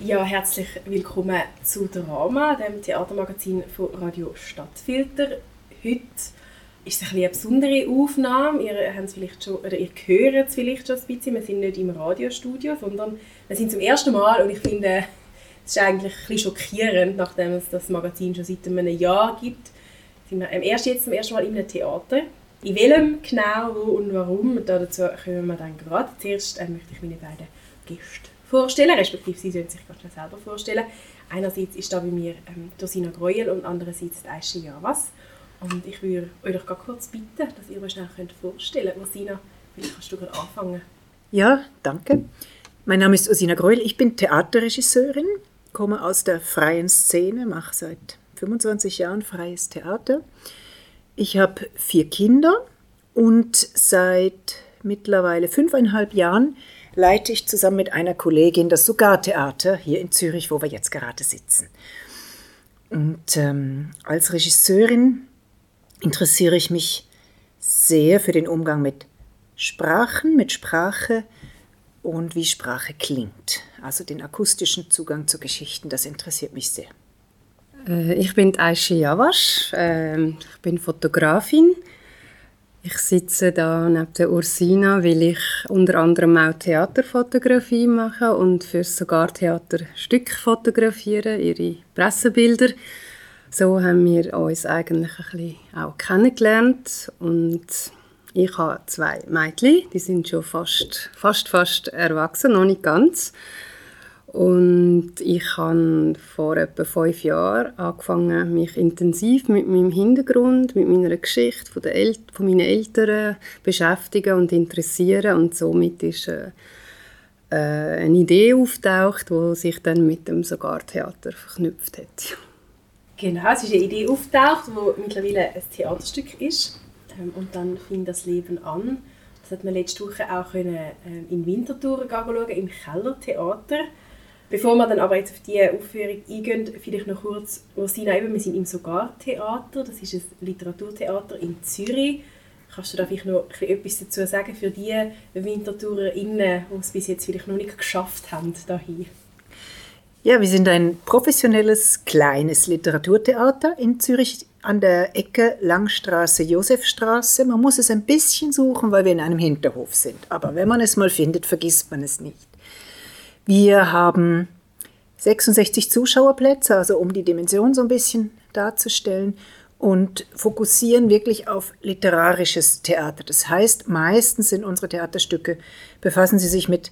Ja, herzlich willkommen zu Drama, dem Theatermagazin von Radio Stadtfilter. Heute ist es ein eine besondere Aufnahme. Ihr, habt es vielleicht schon, oder ihr hört es vielleicht schon ein bisschen. Wir sind nicht im Radiostudio, sondern wir sind zum ersten Mal und ich finde, es ist eigentlich ein bisschen schockierend, nachdem es das Magazin schon seit einem Jahr gibt, sind wir erst jetzt zum ersten Mal in einem Theater. In welchem genau, wo und warum, dazu kommen wir dann gerade. Zuerst äh, möchte ich meine beiden Gäste vorstellen, respektive sie sollen sich gerade selber vorstellen. Einerseits ist da bei mir ähm, Dosina Greuel und andererseits die Aische Javas. Und ich würde euch gerade kurz bitten, dass ihr euch schnell könnt vorstellen könnt. Rosina, vielleicht kannst du gerade anfangen. Ja, danke. Mein Name ist Ursina Greuel, ich bin Theaterregisseurin, komme aus der freien Szene, mache seit 25 Jahren freies Theater. Ich habe vier Kinder und seit mittlerweile fünfeinhalb Jahren leite ich zusammen mit einer Kollegin das Sogar-Theater hier in Zürich, wo wir jetzt gerade sitzen. Und ähm, als Regisseurin interessiere ich mich sehr für den Umgang mit Sprachen, mit Sprache und wie Sprache klingt. Also den akustischen Zugang zu Geschichten, das interessiert mich sehr. Äh, ich bin Aisha Javasch, ähm, ich bin Fotografin ich sitze da neben der Ursina, weil ich unter anderem auch Theaterfotografie mache und für sogar Theaterstücke fotografiere, ihre Pressebilder. So haben wir uns eigentlich ein bisschen auch kennengelernt und ich habe zwei Mädchen, die sind schon fast, fast, fast erwachsen, noch nicht ganz. Und ich habe vor etwa fünf Jahren angefangen, mich intensiv mit meinem Hintergrund, mit meiner Geschichte von, der El von meinen Eltern beschäftigen und interessieren. Und somit ist äh, äh, eine Idee auftaucht, die sich dann mit dem Sogar-Theater verknüpft hat. Genau, es ist eine Idee auftaucht, die mittlerweile ein Theaterstück ist. Ähm, und dann fing das Leben an. Das hat man letzte Woche auch können, äh, in Winterthur schauen, im Kellertheater. Bevor wir dann aber jetzt auf diese Aufführung eingehen, vielleicht noch kurz, Rosina, eben, wir sind im Sogar-Theater, das ist ein Literaturtheater in Zürich. Kannst du da vielleicht noch etwas dazu sagen für die WintertourerInnen, die es bis jetzt vielleicht noch nicht geschafft haben, dahin? Ja, wir sind ein professionelles, kleines Literaturtheater in Zürich an der Ecke Langstraße, Josefstraße. Man muss es ein bisschen suchen, weil wir in einem Hinterhof sind. Aber wenn man es mal findet, vergisst man es nicht. Wir haben 66 Zuschauerplätze, also um die Dimension so ein bisschen darzustellen und fokussieren wirklich auf literarisches Theater. Das heißt, meistens sind unsere Theaterstücke, befassen sie sich mit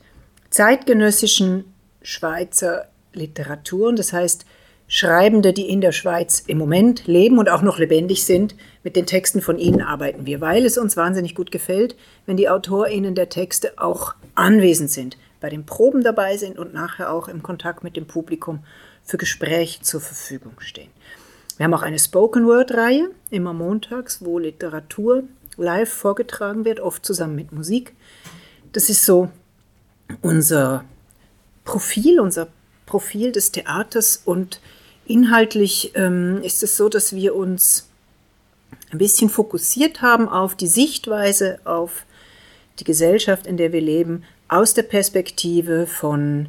zeitgenössischen Schweizer Literaturen, das heißt Schreibende, die in der Schweiz im Moment leben und auch noch lebendig sind, mit den Texten von ihnen arbeiten wir, weil es uns wahnsinnig gut gefällt, wenn die AutorInnen der Texte auch anwesend sind bei den Proben dabei sind und nachher auch im Kontakt mit dem Publikum für Gespräche zur Verfügung stehen. Wir haben auch eine Spoken Word-Reihe, immer montags, wo Literatur live vorgetragen wird, oft zusammen mit Musik. Das ist so unser Profil, unser Profil des Theaters und inhaltlich ähm, ist es so, dass wir uns ein bisschen fokussiert haben auf die Sichtweise auf die Gesellschaft, in der wir leben, aus der Perspektive von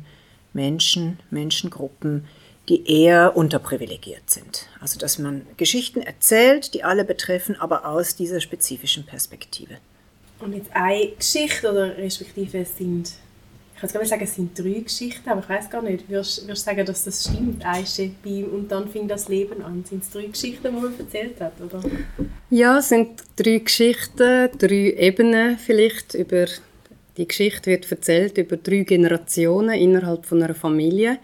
Menschen, Menschengruppen, die eher unterprivilegiert sind. Also dass man Geschichten erzählt, die alle betreffen, aber aus dieser spezifischen Perspektive. Und jetzt eine Geschichte oder respektive sind, ich kann gerade sagen, es sind drei Geschichten, aber ich weiß gar nicht. Würdest du sagen, dass das stimmt? Eine beim und dann fing das Leben an. Sind es drei Geschichten, die man erzählt hat, oder? Ja, es sind drei Geschichten, drei Ebenen vielleicht über die Geschichte wird erzählt über drei Generationen innerhalb von einer Familie.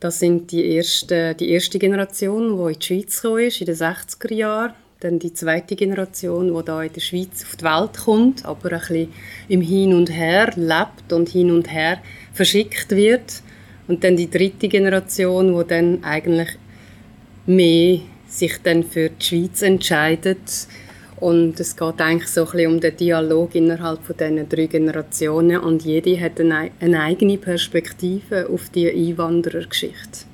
Das sind die erste, die erste Generation, die in die Schweiz gekommen ist, in den 60er Jahren. Dann die zweite Generation, die da in der Schweiz auf die Welt kommt, aber ein bisschen im Hin und Her lebt und hin und her verschickt wird. Und dann die dritte Generation, die dann eigentlich mehr sich dann für die Schweiz entscheidet und es geht eigentlich so ein bisschen um den Dialog innerhalb von diesen drei Generationen und jede hat eine, eigene Perspektive auf die Einwanderergeschichte.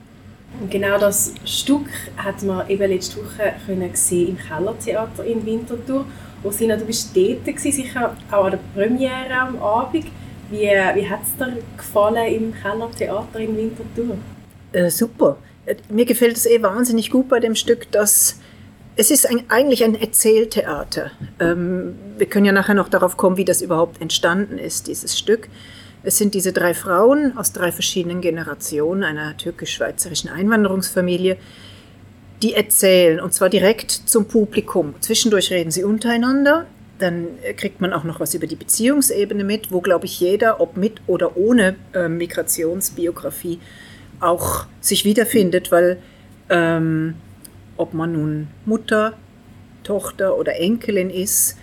Genau das Stück hat man eben letzte Woche können sehen im Kellertheater in Winterthur. Wo Sina, du bist dort gewesen, sicher auch an der Premiere am Abend. Wie, wie hat es dir gefallen im Kellertheater in Winterthur? Äh, super. Äh, mir gefällt es eh wahnsinnig gut bei dem Stück, dass es ist ein, eigentlich ein Erzähltheater. Ähm, wir können ja nachher noch darauf kommen, wie das überhaupt entstanden ist, dieses Stück. Es sind diese drei Frauen aus drei verschiedenen Generationen einer türkisch-schweizerischen Einwanderungsfamilie, die erzählen, und zwar direkt zum Publikum. Zwischendurch reden sie untereinander, dann kriegt man auch noch was über die Beziehungsebene mit, wo, glaube ich, jeder, ob mit oder ohne äh, Migrationsbiografie, auch sich wiederfindet, weil ähm, ob man nun Mutter, Tochter oder Enkelin ist,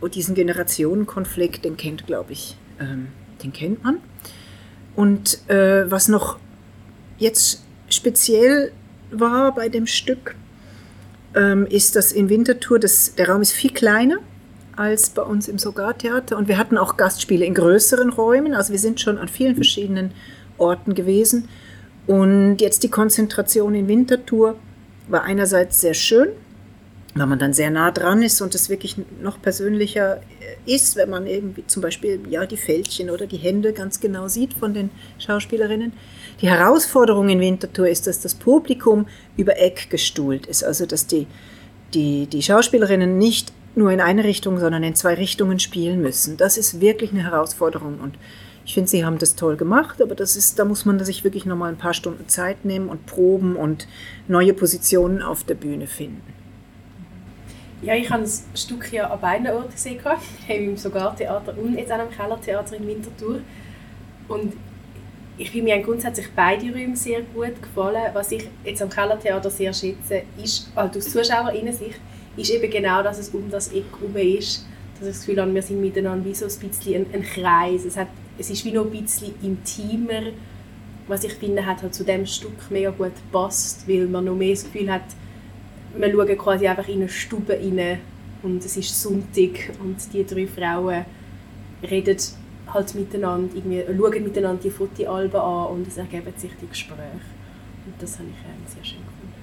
und diesen Generationenkonflikt, den kennt, glaube ich, ähm, den kennt man. Und äh, was noch jetzt speziell war bei dem Stück, ähm, ist, dass in Winterthur das, der Raum ist viel kleiner als bei uns im Sogar-Theater und wir hatten auch Gastspiele in größeren Räumen, also wir sind schon an vielen verschiedenen Orten gewesen. Und jetzt die Konzentration in Winterthur war einerseits sehr schön, weil man dann sehr nah dran ist und es wirklich noch persönlicher ist, wenn man irgendwie zum Beispiel ja, die Fältchen oder die Hände ganz genau sieht von den Schauspielerinnen. Die Herausforderung in Winterthur ist, dass das Publikum über Eck gestuhlt ist, also dass die, die, die Schauspielerinnen nicht nur in eine Richtung, sondern in zwei Richtungen spielen müssen. Das ist wirklich eine Herausforderung und ich finde, sie haben das toll gemacht, aber das ist, da muss man sich wirklich noch mal ein paar Stunden Zeit nehmen und proben und neue Positionen auf der Bühne finden. Ja, ich habe das Stück ja an beiden Orten gesehen, im Sogar-Theater und jetzt auch am Kellertheater in Winterthur. Und ich finde, mir haben grundsätzlich beide Räume sehr gut gefallen. Was ich jetzt am Kellertheater sehr schätze, ist, also aus Zuschauerinnen-Sicht, ist eben genau, dass es um das Eck herum ist. Dass ich das Gefühl habe, wir sind miteinander wie so ein bisschen ein, ein Kreis. Es hat es ist wie noch ein bisschen intimer, was ich finde, hat halt zu dem Stück mega gut gepasst, weil man noch mehr das Gefühl hat, wir schauen quasi einfach in eine Stube rein und es ist Sonntag und die drei Frauen reden halt miteinander, irgendwie, schauen miteinander die Fotoalben an und es ergeben sich die Gespräche. Und das habe ich ähm, sehr schön gefunden.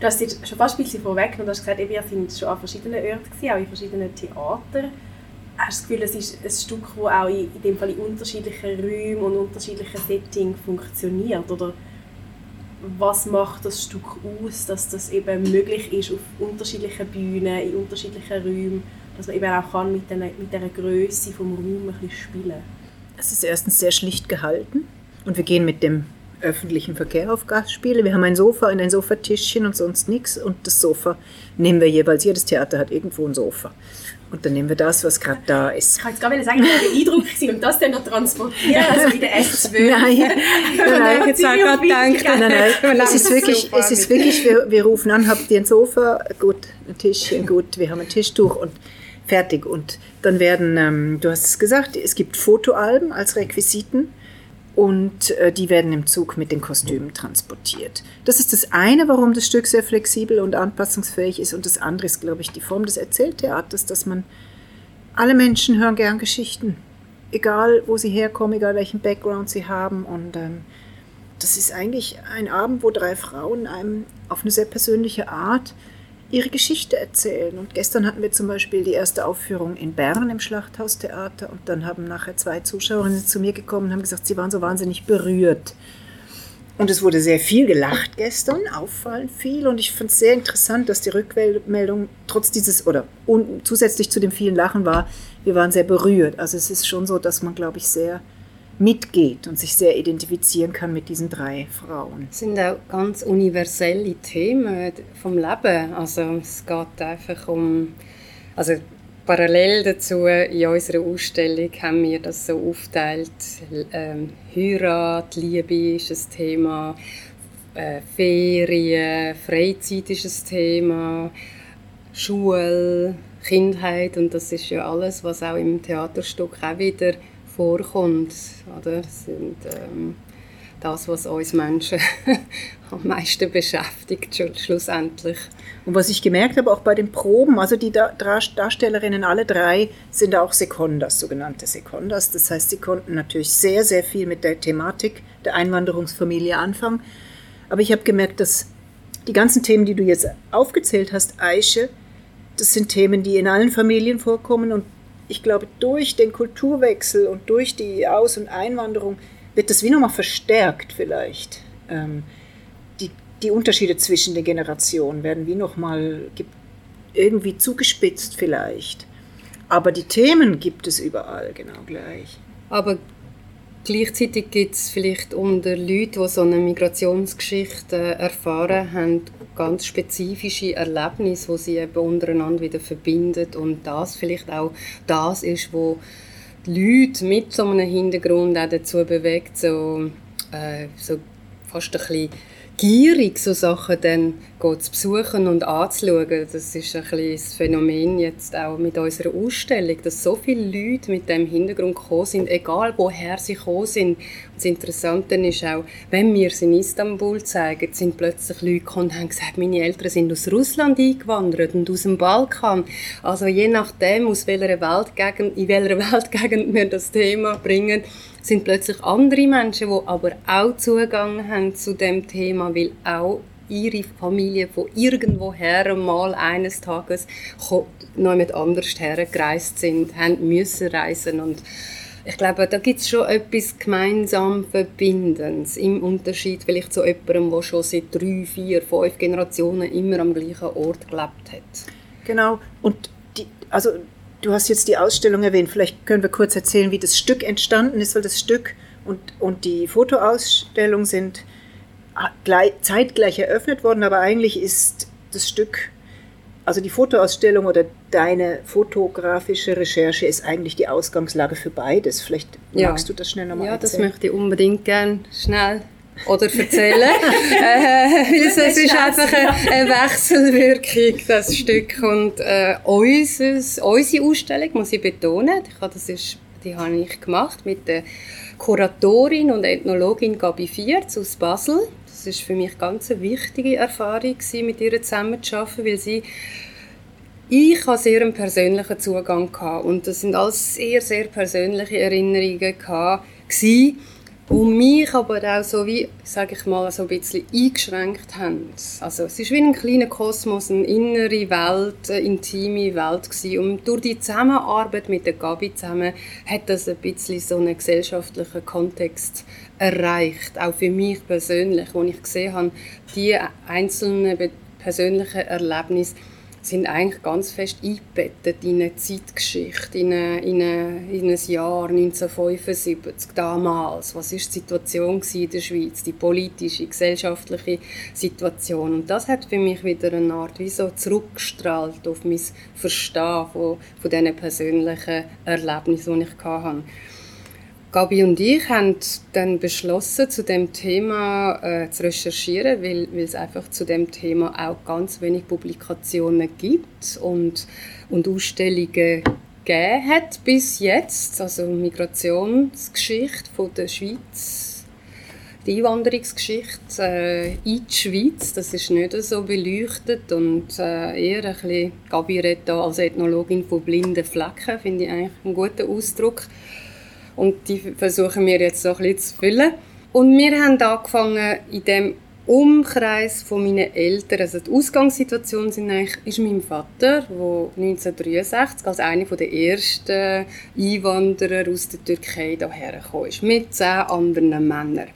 Du hast schon fast ein bisschen vorweg und hast gesagt, wir sind schon an verschiedenen Orten, auch in verschiedenen Theatern hast du das Gefühl, es ist ein Stück, das auch in, in, dem Fall in unterschiedlichen Räumen und unterschiedlichen Settings funktioniert? Oder was macht das Stück aus, dass das eben möglich ist, auf unterschiedlichen Bühnen, in unterschiedlichen Räumen, dass man eben auch kann mit, den, mit dieser Größe vom Raum ein bisschen spielen. Es ist erstens sehr schlicht gehalten und wir gehen mit dem öffentlichen Verkehr auf Gastspiele. Wir haben ein Sofa und ein Sofatischchen und sonst nichts und das Sofa nehmen wir jeweils. Jedes Theater hat irgendwo ein Sofa. Und dann nehmen wir das, was gerade da ist. Ich kann jetzt gerade sagen, ich war beeindruckt und das dann noch transportieren, also wie der S12. Nein, nein, nein, jetzt auch gerade gedacht. Nein, nein, es ist wirklich, es ist wirklich wir, wir rufen an, habt ihr ein Sofa? Gut, ein Tischchen, gut, wir haben ein Tischtuch und fertig. Und dann werden, ähm, du hast es gesagt, es gibt Fotoalben als Requisiten und äh, die werden im Zug mit den Kostümen transportiert. Das ist das eine, warum das Stück sehr flexibel und anpassungsfähig ist. Und das andere ist, glaube ich, die Form des Erzähltheaters, dass man alle Menschen hören gern Geschichten, egal wo sie herkommen, egal welchen Background sie haben. Und ähm, das ist eigentlich ein Abend, wo drei Frauen einem auf eine sehr persönliche Art ihre Geschichte erzählen. Und gestern hatten wir zum Beispiel die erste Aufführung in Bern im Schlachthaustheater und dann haben nachher zwei Zuschauerinnen zu mir gekommen und haben gesagt, sie waren so wahnsinnig berührt. Und es wurde sehr viel gelacht gestern, auffallend viel. Und ich fand es sehr interessant, dass die Rückmeldung trotz dieses oder zusätzlich zu dem vielen Lachen war, wir waren sehr berührt. Also es ist schon so, dass man, glaube ich, sehr mitgeht und sich sehr identifizieren kann mit diesen drei Frauen. Es sind auch ganz universelle Themen vom Leben. Also es geht einfach um, also parallel dazu in unserer Ausstellung haben wir das so aufgeteilt. Ähm, Heirat, Liebe ist ein Thema, äh, Ferien, Freizeit ist ein Thema, Schule, Kindheit und das ist ja alles, was auch im Theaterstück auch wieder vorkommt. Oder? Sind ähm, das, was uns Menschen am meisten beschäftigt, schlussendlich. Und was ich gemerkt habe, auch bei den Proben, also die Darstellerinnen, alle drei, sind auch Sekondas, sogenannte Sekondas. Das heißt, sie konnten natürlich sehr, sehr viel mit der Thematik der Einwanderungsfamilie anfangen. Aber ich habe gemerkt, dass die ganzen Themen, die du jetzt aufgezählt hast, Eiche, das sind Themen, die in allen Familien vorkommen und ich glaube, durch den Kulturwechsel und durch die Aus- und Einwanderung wird das wie nochmal verstärkt vielleicht. Ähm, die, die Unterschiede zwischen den Generationen werden wie nochmal irgendwie zugespitzt vielleicht. Aber die Themen gibt es überall genau gleich. Aber gleichzeitig gibt es vielleicht unter Leuten, die so eine Migrationsgeschichte erfahren haben, ganz spezifische Erlebnisse, die sie eben untereinander wieder verbindet. Und das vielleicht auch das ist, wo die Leute mit so einem Hintergrund auch dazu bewegt, so, äh, so fast ein bisschen gierig, so Sachen dann zu besuchen und anzuschauen. Das ist ein das Phänomen jetzt auch mit unserer Ausstellung, dass so viele Leute mit dem Hintergrund gekommen sind, egal woher sie gekommen sind. Das Interessante ist auch, wenn wir es in Istanbul zeigen, sind plötzlich Leute gekommen und haben gesagt, meine Eltern sind aus Russland eingewandert und aus dem Balkan. Also je nachdem, aus welcher Weltgegend, in welcher Weltgegend wir das Thema bringen, sind plötzlich andere Menschen, die aber auch Zugang haben zu dem Thema, weil auch ihre Familie von irgendwoher mal eines Tages noch mit anders hergereist sind, haben müssen reisen und ich glaube, da gibt es schon etwas gemeinsam Verbindendes im Unterschied vielleicht zu jemandem, der schon seit drei, vier, fünf Generationen immer am gleichen Ort gelebt hat. Genau. Und die, also Du hast jetzt die Ausstellung erwähnt. Vielleicht können wir kurz erzählen, wie das Stück entstanden ist, weil das Stück und, und die Fotoausstellung sind zeitgleich eröffnet worden, aber eigentlich ist das Stück, also die Fotoausstellung oder deine fotografische Recherche ist eigentlich die Ausgangslage für beides. Vielleicht ja. magst du das schnell nochmal ja, erzählen. Ja, das möchte ich unbedingt gerne schnell oder erzählen. äh, es ist einfach eine, eine, Wechselwirkung, das Stück. Und äh, unseres, unsere Ausstellung, muss ich betonen, ich habe, das ist, die habe ich gemacht mit der Kuratorin und Ethnologin Gabi Vierz aus Basel. Das ist für mich ganz eine wichtige Erfahrung, mit ihr zusammenzuarbeiten, weil sie ich hatte sehr einen persönlichen Zugang und das sind alles sehr, sehr persönliche Erinnerungen gehabt, und mich aber auch so wie, sage ich mal, so ein bisschen eingeschränkt haben. Also es ist wie ein kleiner Kosmos, eine innere Welt, eine intime Welt gewesen. Und durch die Zusammenarbeit mit der Gabi zusammen hat das ein bisschen so einen gesellschaftlichen Kontext erreicht, auch für mich persönlich, wo ich gesehen habe, die einzelnen persönlichen Erlebnisse sind eigentlich ganz fest eingebettet in eine Zeitgeschichte, in, eine, in, eine, in ein Jahr 1975, damals. Was war die Situation in der Schweiz, die politische, gesellschaftliche Situation. Und das hat für mich wieder eine Art wie so zurückgestrahlt auf mein Verstehen von, von diesen persönlichen Erlebnissen, die ich hatte. Gabi und ich haben dann beschlossen, zu dem Thema äh, zu recherchieren, weil, weil es einfach zu dem Thema auch ganz wenig Publikationen gibt und, und Ausstellungen gegeben hat bis jetzt. Also Migrationsgeschichte von der Schweiz, die Einwanderungsgeschichte äh, in die Schweiz, das ist nicht so beleuchtet und äh, eher ein bisschen, Gabi redet als Ethnologin von blinden Flecken, finde ich eigentlich einen guten Ausdruck. Und die versuchen wir jetzt so ein bisschen zu füllen. Und wir haben angefangen in dem Umkreis von meinen Eltern, also die Ausgangssituation sind eigentlich, ist mein Vater, der 1963 als einer der ersten Einwanderer aus der Türkei hierher gekommen ist, mit zehn anderen Männern.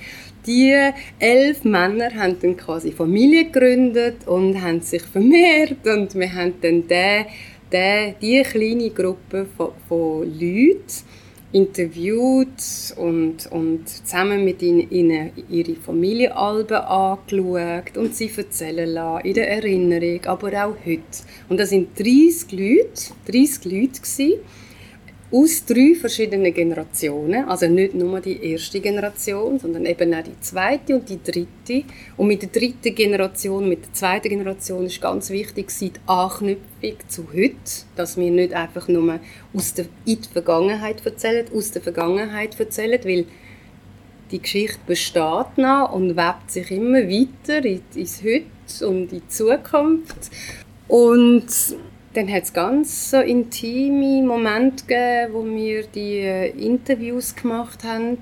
Die elf Männer haben dann quasi Familie gegründet und haben sich vermehrt und wir haben dann die, die, die kleine Gruppe von, von Leuten interviewt und, und zusammen mit ihnen, ihre Familienalben angeschaut und sie erzählen lassen, in der Erinnerung, aber auch heute. Und das sind 30 Leute, 30 Leute gewesen, aus drei verschiedenen Generationen, also nicht nur die erste Generation, sondern eben auch die zweite und die dritte. Und mit der dritten Generation, mit der zweiten Generation ist ganz wichtig die Anknüpfung zu heute, dass wir nicht einfach nur aus der, in die Vergangenheit erzählen, aus der Vergangenheit erzählen, weil die Geschichte besteht noch und webt sich immer weiter ins Heute und in die Zukunft. Und dann hat es ganz so intime Momente gegeben, wo wir die äh, Interviews gemacht haben,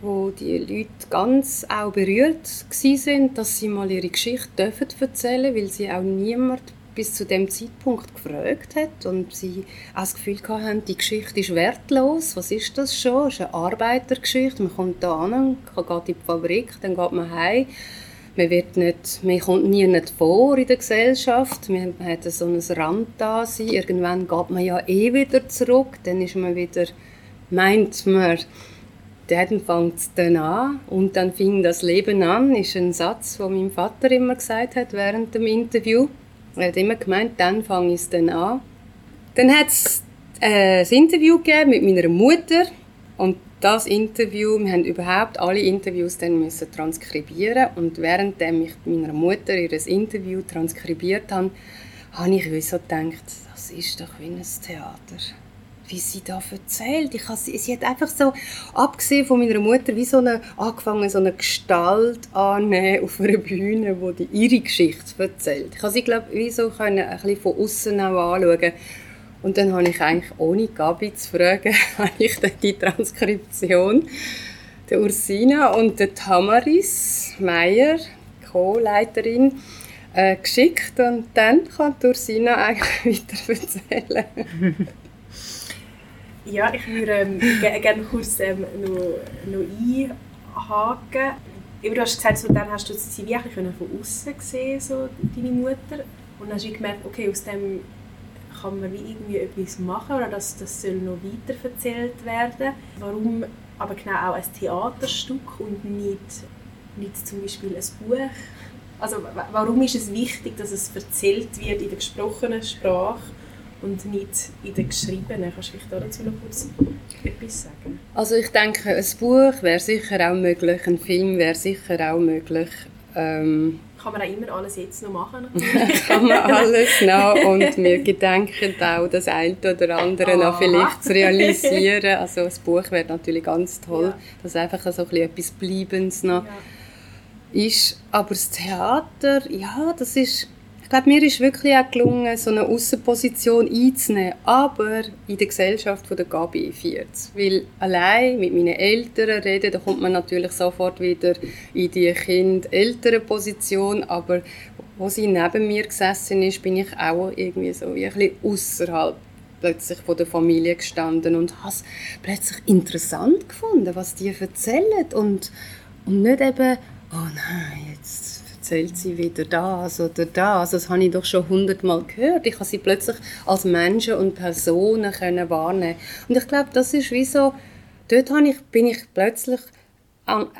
wo die Leute ganz auch berührt sind, dass sie mal ihre Geschichte dürfen erzählen, weil sie auch niemand bis zu dem Zeitpunkt gefragt hat und sie auch das Gefühl hatten, die Geschichte ist wertlos. Was ist das schon? Es ist eine Arbeitergeschichte. Man kommt da an, geht in die Fabrik, dann geht man heim. Man, wird nicht, man kommt nie nicht vor in der Gesellschaft. Man hat so ein Randdasein. Irgendwann geht man ja eh wieder zurück. Dann ist man wieder, meint man, dann fängt es dann an und dann fing das Leben an, ist ein Satz, den mein Vater immer gesagt hat während dem Interview. Er hat immer gemeint, dann fange ich es dann an. Dann hat es äh, ein Interview gegeben mit meiner Mutter und das Interview, wir haben überhaupt alle Interviews dann müssen transkribieren und während ich meiner Mutter ihr Interview transkribiert habe, habe ich so gedacht, das ist doch wie ein Theater wie sie da erzählt. Ich habe, sie hat einfach so, abgesehen von meiner Mutter, wie so eine, angefangen, so eine Gestalt annehmen auf einer Bühne, wo die ihre Geschichte erzählt. Ich habe sie, glaube ich, wie so können, ein bisschen von außen anschauen. Und dann habe ich eigentlich, ohne Gabi zu fragen, ich dann die Transkription der Ursina und der Tamaris Meyer, Co-Leiterin, äh, geschickt und dann kann die Ursina eigentlich weiter erzählen. Ja, ich würde ähm, gerne kurz ähm, noch, noch einhaken. Du hast gesagt, so, dann hast du sie wirklich von außen gesehen, so deine Mutter, und dann hast du gemerkt, okay, aus dem kann man wie irgendwie etwas machen oder das, das soll noch weiter erzählt werden. Warum aber genau auch ein Theaterstück und nicht, nicht zum Beispiel ein Buch? Also warum ist es wichtig, dass es erzählt wird in der gesprochenen Sprache und nicht in der geschriebenen. Kannst du vielleicht dazu noch kurz etwas sagen? Also ich denke, ein Buch wäre sicher auch möglich, ein Film wäre sicher auch möglich. Ähm, kann man auch immer alles jetzt noch machen kann man alles noch und wir gedenken auch das eine oder andere noch vielleicht zu realisieren. Also das Buch wäre natürlich ganz toll, ja. dass einfach so ein bisschen etwas Bleibens noch ja. ist. Aber das Theater, ja, das ist ich glaube, mir ist wirklich auch gelungen, so eine Außenposition einzunehmen, aber in der Gesellschaft von der Gabi 40. Weil allein mit meinen Eltern reden, da kommt man natürlich sofort wieder in die Kind-Eltern-Position, aber wo sie neben mir gesessen ist, bin ich auch irgendwie so wie ein bisschen außerhalb plötzlich von der Familie gestanden und habe es plötzlich interessant gefunden, was die erzählen und, und nicht eben, oh nein, jetzt erzählt sie wieder das oder das. Das habe ich doch schon hundertmal gehört. Ich habe sie plötzlich als Menschen und Personen können wahrnehmen. Und ich glaube, das ist wie so, dort habe ich, bin ich plötzlich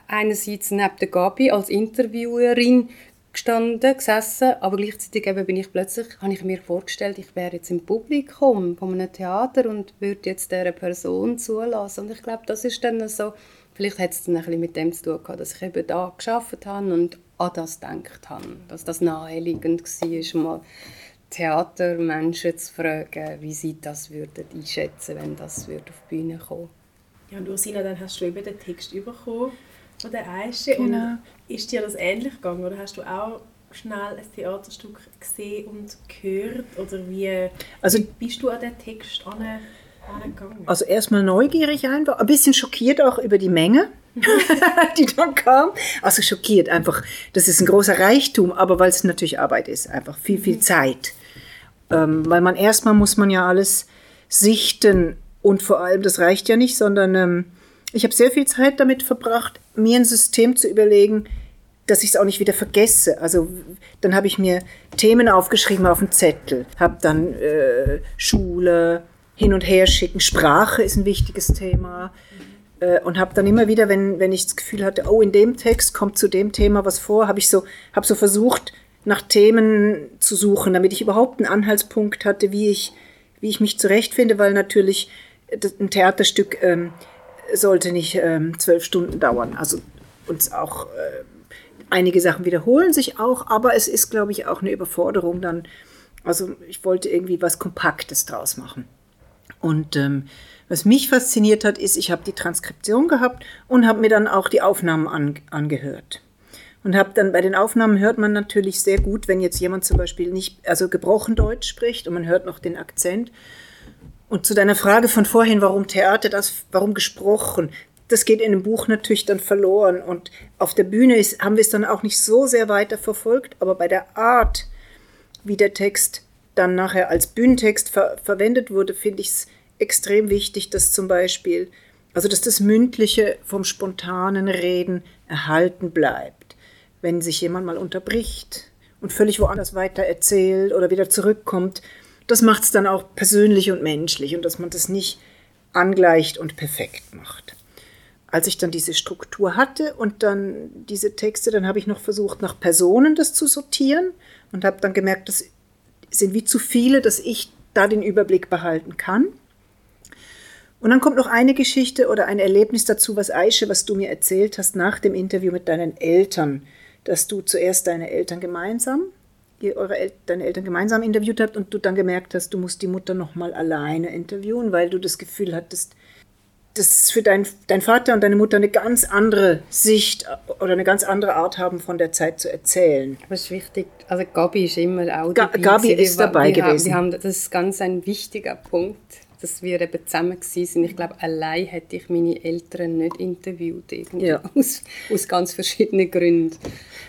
einerseits neben der Gabi als Interviewerin gestanden, gesessen, aber gleichzeitig eben bin ich plötzlich, habe ich mir vorgestellt, ich wäre jetzt im Publikum von einem Theater und würde jetzt dieser Person zulassen. Und ich glaube, das ist dann so, vielleicht hat es dann ein bisschen mit dem zu tun gehabt, dass ich eben da geschafft habe und an das gedacht habe. Dass das naheliegend war, mal Theatermenschen zu fragen, wie sie das würden einschätzen wenn das auf die Bühne kommen Ja, und Ursina, dann hast du eben den Text bekommen von der Eische. Genau. Und ist dir das ähnlich gegangen oder hast du auch schnell ein Theaterstück gesehen und gehört? Oder wie, also, bist du an den Text angegangen? Also erstmal neugierig einfach, ein bisschen schockiert auch über die Menge. die dann kam. Also schockiert einfach. Das ist ein großer Reichtum, aber weil es natürlich Arbeit ist, einfach viel, viel mhm. Zeit. Ähm, weil man erstmal muss man ja alles sichten und vor allem, das reicht ja nicht, sondern ähm, ich habe sehr viel Zeit damit verbracht, mir ein System zu überlegen, dass ich es auch nicht wieder vergesse. Also dann habe ich mir Themen aufgeschrieben auf dem Zettel, habe dann äh, Schule, hin und her schicken, Sprache ist ein wichtiges Thema, und habe dann immer wieder, wenn, wenn ich das Gefühl hatte, oh, in dem Text kommt zu dem Thema was vor, habe ich so, habe so versucht, nach Themen zu suchen, damit ich überhaupt einen Anhaltspunkt hatte, wie ich, wie ich mich zurechtfinde, weil natürlich ein Theaterstück ähm, sollte nicht ähm, zwölf Stunden dauern. Also uns auch äh, einige Sachen wiederholen sich auch, aber es ist, glaube ich, auch eine Überforderung dann. Also ich wollte irgendwie was Kompaktes draus machen. Und ähm, was mich fasziniert hat, ist, ich habe die Transkription gehabt und habe mir dann auch die Aufnahmen an, angehört. Und habe dann bei den Aufnahmen hört man natürlich sehr gut, wenn jetzt jemand zum Beispiel nicht, also gebrochen Deutsch spricht und man hört noch den Akzent. Und zu deiner Frage von vorhin, warum Theater, das, warum gesprochen, das geht in dem Buch natürlich dann verloren. Und auf der Bühne ist, haben wir es dann auch nicht so sehr weiter verfolgt, aber bei der Art wie der Text dann nachher als Bühnentext ver verwendet wurde, finde ich es extrem wichtig, dass zum Beispiel, also dass das Mündliche vom spontanen Reden erhalten bleibt. Wenn sich jemand mal unterbricht und völlig woanders weiter erzählt oder wieder zurückkommt, das macht es dann auch persönlich und menschlich und dass man das nicht angleicht und perfekt macht. Als ich dann diese Struktur hatte und dann diese Texte, dann habe ich noch versucht, nach Personen das zu sortieren und habe dann gemerkt, das sind wie zu viele, dass ich da den Überblick behalten kann. Und dann kommt noch eine Geschichte oder ein Erlebnis dazu, was Aische, was du mir erzählt hast nach dem Interview mit deinen Eltern, dass du zuerst deine Eltern gemeinsam, eure El deine Eltern gemeinsam interviewt habt und du dann gemerkt hast, du musst die Mutter noch mal alleine interviewen, weil du das Gefühl hattest, dass für dein, dein Vater und deine Mutter eine ganz andere Sicht oder eine ganz andere Art haben, von der Zeit zu erzählen. Das ist wichtig. Also Gabi ist immer auch dabei. Gabi ist dabei gewesen. Haben, haben, das ist ganz ein wichtiger Punkt dass wir eben zusammen waren. Ich glaube, allein hätte ich meine Eltern nicht interviewt, irgendwie, ja. aus, aus ganz verschiedenen Gründen.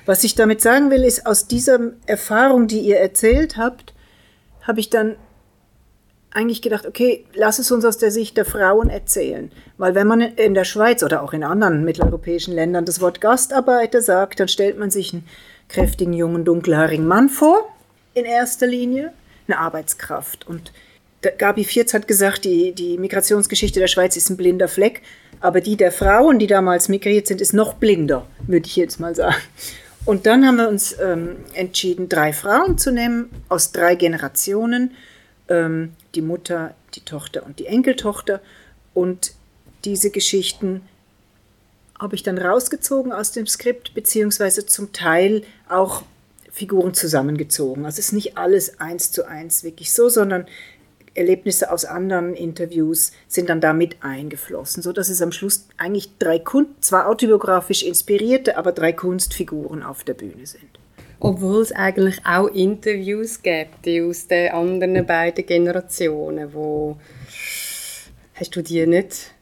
Was ich damit sagen will, ist, aus dieser Erfahrung, die ihr erzählt habt, habe ich dann eigentlich gedacht, okay, lass es uns aus der Sicht der Frauen erzählen. Weil wenn man in der Schweiz oder auch in anderen mitteleuropäischen Ländern das Wort Gastarbeiter sagt, dann stellt man sich einen kräftigen, jungen, dunkelhaarigen Mann vor, in erster Linie, eine Arbeitskraft. Und Gabi Vierz hat gesagt, die, die Migrationsgeschichte der Schweiz ist ein blinder Fleck, aber die der Frauen, die damals migriert sind, ist noch blinder, würde ich jetzt mal sagen. Und dann haben wir uns ähm, entschieden, drei Frauen zu nehmen aus drei Generationen, ähm, die Mutter, die Tochter und die Enkeltochter. Und diese Geschichten habe ich dann rausgezogen aus dem Skript, beziehungsweise zum Teil auch Figuren zusammengezogen. Also es ist nicht alles eins zu eins wirklich so, sondern Erlebnisse aus anderen Interviews sind dann da mit eingeflossen, so dass es am Schluss eigentlich drei Kunst, zwar autobiografisch inspirierte, aber drei Kunstfiguren auf der Bühne sind. Obwohl es eigentlich auch Interviews gibt aus den anderen beiden Generationen, wo hast du die nicht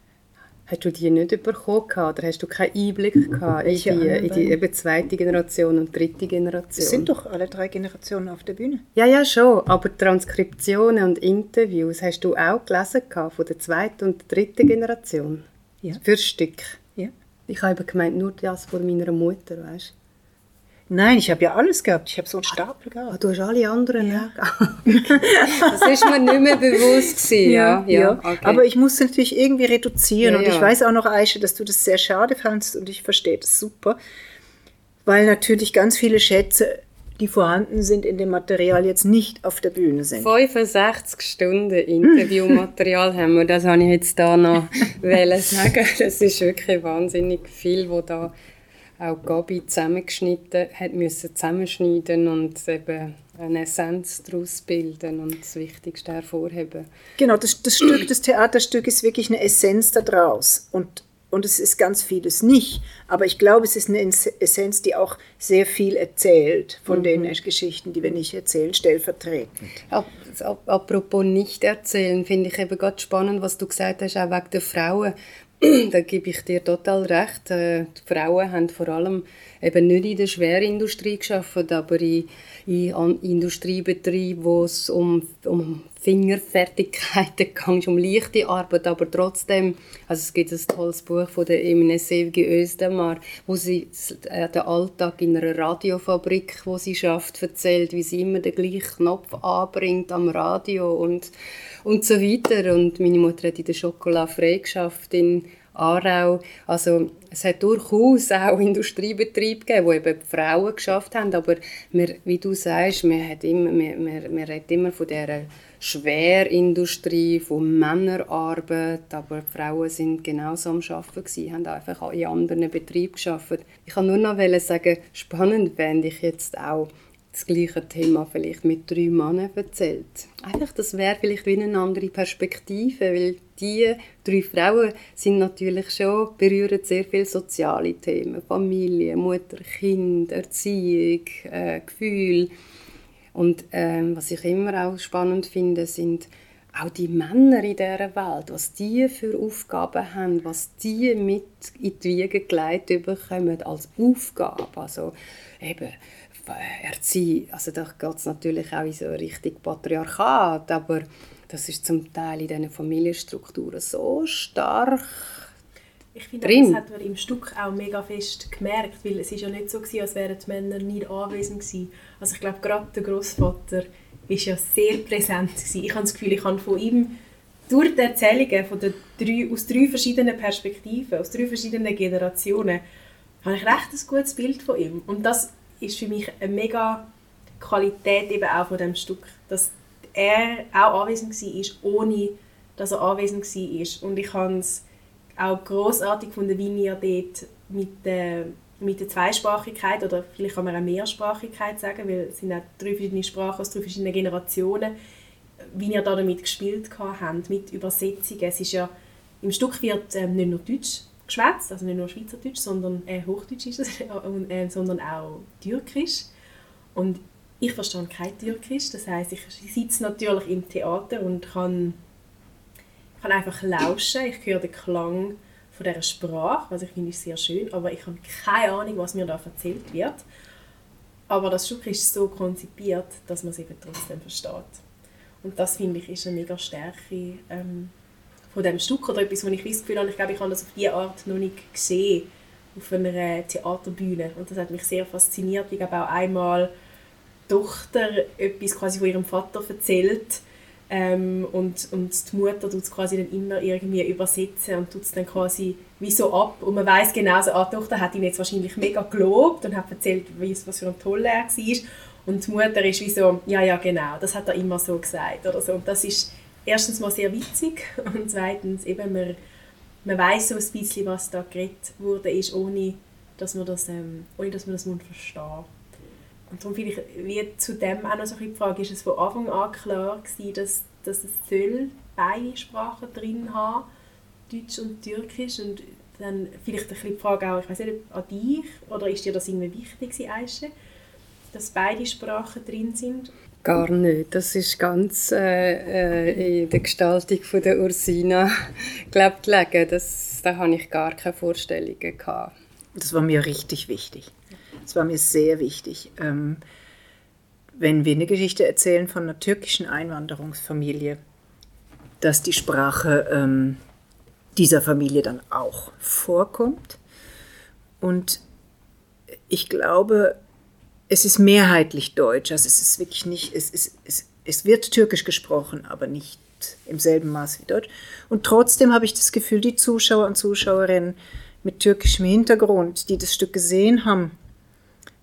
Hast du die nicht bekommen oder hast du keinen Einblick gehabt in die, in die eben zweite Generation und dritte Generation? Es sind doch alle drei Generationen auf der Bühne. Ja, ja, schon. Aber Transkriptionen und Interviews hast du auch gelesen gehabt von der zweiten und dritten Generation? Ja. Für Stück? Ja. Ich habe gemeint, nur das von meiner Mutter, weißt du? Nein, ich habe ja alles gehabt. Ich habe so einen Stapel gehabt. Ah, du hast alle anderen, ja. das ist mir nicht mehr bewusst gewesen, ja. ja, ja. Okay. Aber ich musste natürlich irgendwie reduzieren. Ja, und ich weiß auch noch, Aisha, dass du das sehr schade fandest und ich verstehe das super. Weil natürlich ganz viele Schätze, die vorhanden sind in dem Material, jetzt nicht auf der Bühne sind. 65 Stunden Interviewmaterial haben wir, das habe ich jetzt da noch sagen. Das ist wirklich wahnsinnig viel, wo da auch Gabi zusammengeschnitten hat müssen zusammenschneiden und eben eine Essenz daraus bilden und das Wichtigste hervorheben. Genau, das, das Stück, das Theaterstück ist wirklich eine Essenz daraus und und es ist ganz vieles nicht, aber ich glaube, es ist eine Essenz, die auch sehr viel erzählt von mhm. den Geschichten, die wir nicht erzählen, stellvertretend. Apropos nicht erzählen, finde ich eben ganz spannend, was du gesagt hast, auch wegen der Frauen. Da gebe ich dir total recht. Äh, die Frauen haben vor allem eben nicht in der Schwerindustrie geschafft, aber in, in Industriebetrieben, wo es um, um Fingerfertigkeiten geht, um leichte Arbeit, aber trotzdem, also es gibt ein tolles Buch von der Emine Sevgi Özdemar, wo sie äh, den Alltag in einer Radiofabrik, wo sie schafft, erzählt, wie sie immer den gleichen Knopf anbringt am Radio und und so weiter. Und meine Mutter hat in der Schokolade frei in Aarau. Also es hat durchaus auch Industriebetriebe gegeben, wo eben Frauen geschafft haben, aber wir, wie du sagst, wir, hat immer, wir, wir, wir reden immer von dieser Schwerindustrie, von Männerarbeit, aber die Frauen sind genauso am Arbeiten gewesen, haben einfach in anderen Betrieben geschafft. Ich kann nur noch sagen, spannend fände ich jetzt auch, das gleiche Thema vielleicht mit drei Männern erzählt. Einfach, das wäre vielleicht wie eine andere Perspektive, weil die drei Frauen sind natürlich schon, berühren sehr viele soziale Themen, Familie, Mutter, Kind, Erziehung, äh, Gefühl. Und ähm, was ich immer auch spannend finde, sind auch die Männer in dieser Welt, was die für Aufgaben haben, was die mit in die Wiege gelegt bekommen als Aufgabe. Also eben Erziehung, also da geht es natürlich auch in so Richtung Patriarchat, aber das ist zum Teil in diesen Familienstrukturen so stark ich finde, das hat man im Stück auch mega fest gemerkt, weil es ist ja nicht so gewesen, als wären die Männer nie anwesend gewesen. Also ich glaube, gerade der Großvater ist ja sehr präsent gewesen. Ich habe das Gefühl, ich habe von ihm durch die Erzählungen von der drei, aus drei verschiedenen Perspektiven, aus drei verschiedenen Generationen, habe ich recht ein gutes Bild von ihm. Und das ist für mich eine mega Qualität eben auch von dem Stück, dass er auch anwesend war, ohne dass er anwesend war. Und ich habe es auch großartig von der Vinia dort mit der, mit der Zweisprachigkeit oder vielleicht kann man auch Mehrsprachigkeit sagen, weil es sind auch drei verschiedene Sprachen aus drei verschiedenen Generationen, wie ihr da damit gespielt habt, mit Übersetzungen. Es ist ja, im Stück wird ähm, nicht nur Deutsch geschwätzt, also nicht nur Schweizerdeutsch, sondern äh, Hochdeutsch ist es, äh, sondern auch Türkisch. Und ich verstehe kein Türkisch, das heißt, ich sitze natürlich im Theater und kann kann einfach lauschen, ich höre den Klang von dieser Sprache, was ich finde ist sehr schön, aber ich habe keine Ahnung, was mir da erzählt wird. Aber das Stück ist so konzipiert, dass man es eben trotzdem versteht. Und das finde ich ist eine mega Stärke ähm, von dem Stück oder etwas, wo ich das Gefühl habe, ich glaube, ich habe das auf diese Art noch nicht gesehen auf einer Theaterbühne und das hat mich sehr fasziniert. Ich habe auch einmal die Tochter etwas quasi von ihrem Vater erzählt ähm, und, und die Mutter tut es quasi dann immer irgendwie übersetzen und tut es dann quasi wie so ab. Und man weiß genau, so, ah, die Tochter hat ihn jetzt wahrscheinlich mega gelobt und hat erzählt, was für ein toller er war. Und die Mutter ist wie so, ja, ja, genau, das hat er immer so gesagt. Oder so. Und das ist erstens mal sehr witzig und zweitens eben, man, man weiß so ein bisschen, was da geredet wurde, ist, ohne dass man das, ähm, ohne dass man das verstehen und darum finde ich, wie zu dem auch noch so die Frage, ist es von Anfang an klar gewesen, dass, dass es soll beide Sprachen drin haben, Deutsch und Türkisch und dann vielleicht ein die Frage auch, ich weiß nicht, an dich, oder ist dir das irgendwie wichtig Aische, dass beide Sprachen drin sind? Gar nicht. Das ist ganz äh, äh in der Gestaltung von der Ursina glaub. Das, da hatte ich gar keine Vorstellungen. Gehabt. Das war mir richtig wichtig. Das war mir sehr wichtig. Ähm, wenn wir eine Geschichte erzählen von einer türkischen Einwanderungsfamilie, dass die Sprache ähm, dieser Familie dann auch vorkommt. Und ich glaube, es ist mehrheitlich deutsch. Also es ist wirklich nicht, es, ist, es, es wird türkisch gesprochen, aber nicht im selben Maß wie Deutsch. Und trotzdem habe ich das Gefühl, die Zuschauer und Zuschauerinnen mit türkischem Hintergrund, die das Stück gesehen haben,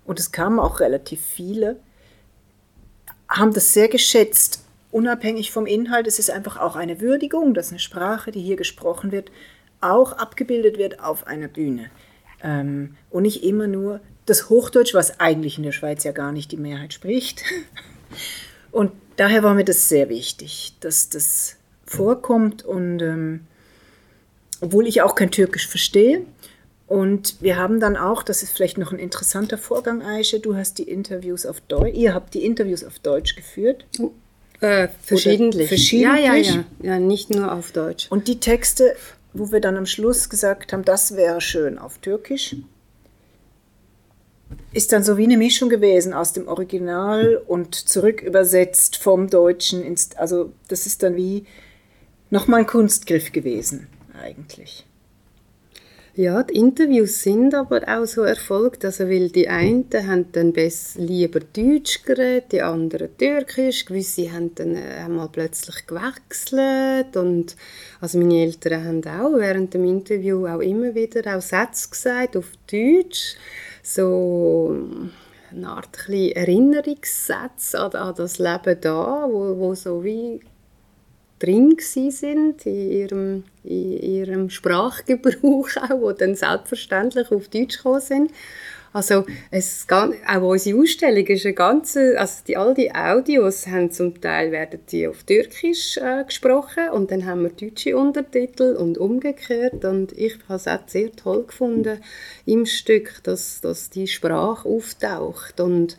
und es kamen auch relativ viele, haben das sehr geschätzt. Unabhängig vom Inhalt, es ist einfach auch eine Würdigung, dass eine Sprache, die hier gesprochen wird, auch abgebildet wird auf einer Bühne. Ähm, und nicht immer nur das Hochdeutsch, was eigentlich in der Schweiz ja gar nicht die Mehrheit spricht. Und daher war mir das sehr wichtig, dass das vorkommt. Und ähm, obwohl ich auch kein Türkisch verstehe, und wir haben dann auch, das ist vielleicht noch ein interessanter Vorgang, Aische, du hast die Interviews auf Deutsch, ihr habt die Interviews auf Deutsch geführt. Äh, verschiedentlich. verschiedentlich. Ja, ja, ja. Ja, nicht nur auf Deutsch. Und die Texte, wo wir dann am Schluss gesagt haben, das wäre schön auf Türkisch, ist dann so wie eine Mischung gewesen aus dem Original und zurück übersetzt vom Deutschen. Ins, also das ist dann wie nochmal ein Kunstgriff gewesen eigentlich. Ja, die Interviews sind aber auch so erfolgt, also weil die einen haben dann besser, lieber Deutsch geredet, die anderen Türkisch, gewisse haben dann äh, einmal plötzlich gewechselt und also meine Eltern haben auch während dem Interview auch immer wieder auch Sätze gesagt auf Deutsch, so eine Art Erinnerungssätze an, an das Leben da, wo, wo so wie drin sind in ihrem, in ihrem Sprachgebrauch auch, wo dann selbstverständlich auf Deutsch gekommen sind. Also es, auch unsere Ausstellung ist eine ganze, also die, all die Audios haben zum Teil werden die auf Türkisch äh, gesprochen und dann haben wir deutsche Untertitel und umgekehrt und ich habe es auch sehr toll gefunden im Stück, dass, dass die Sprache auftaucht und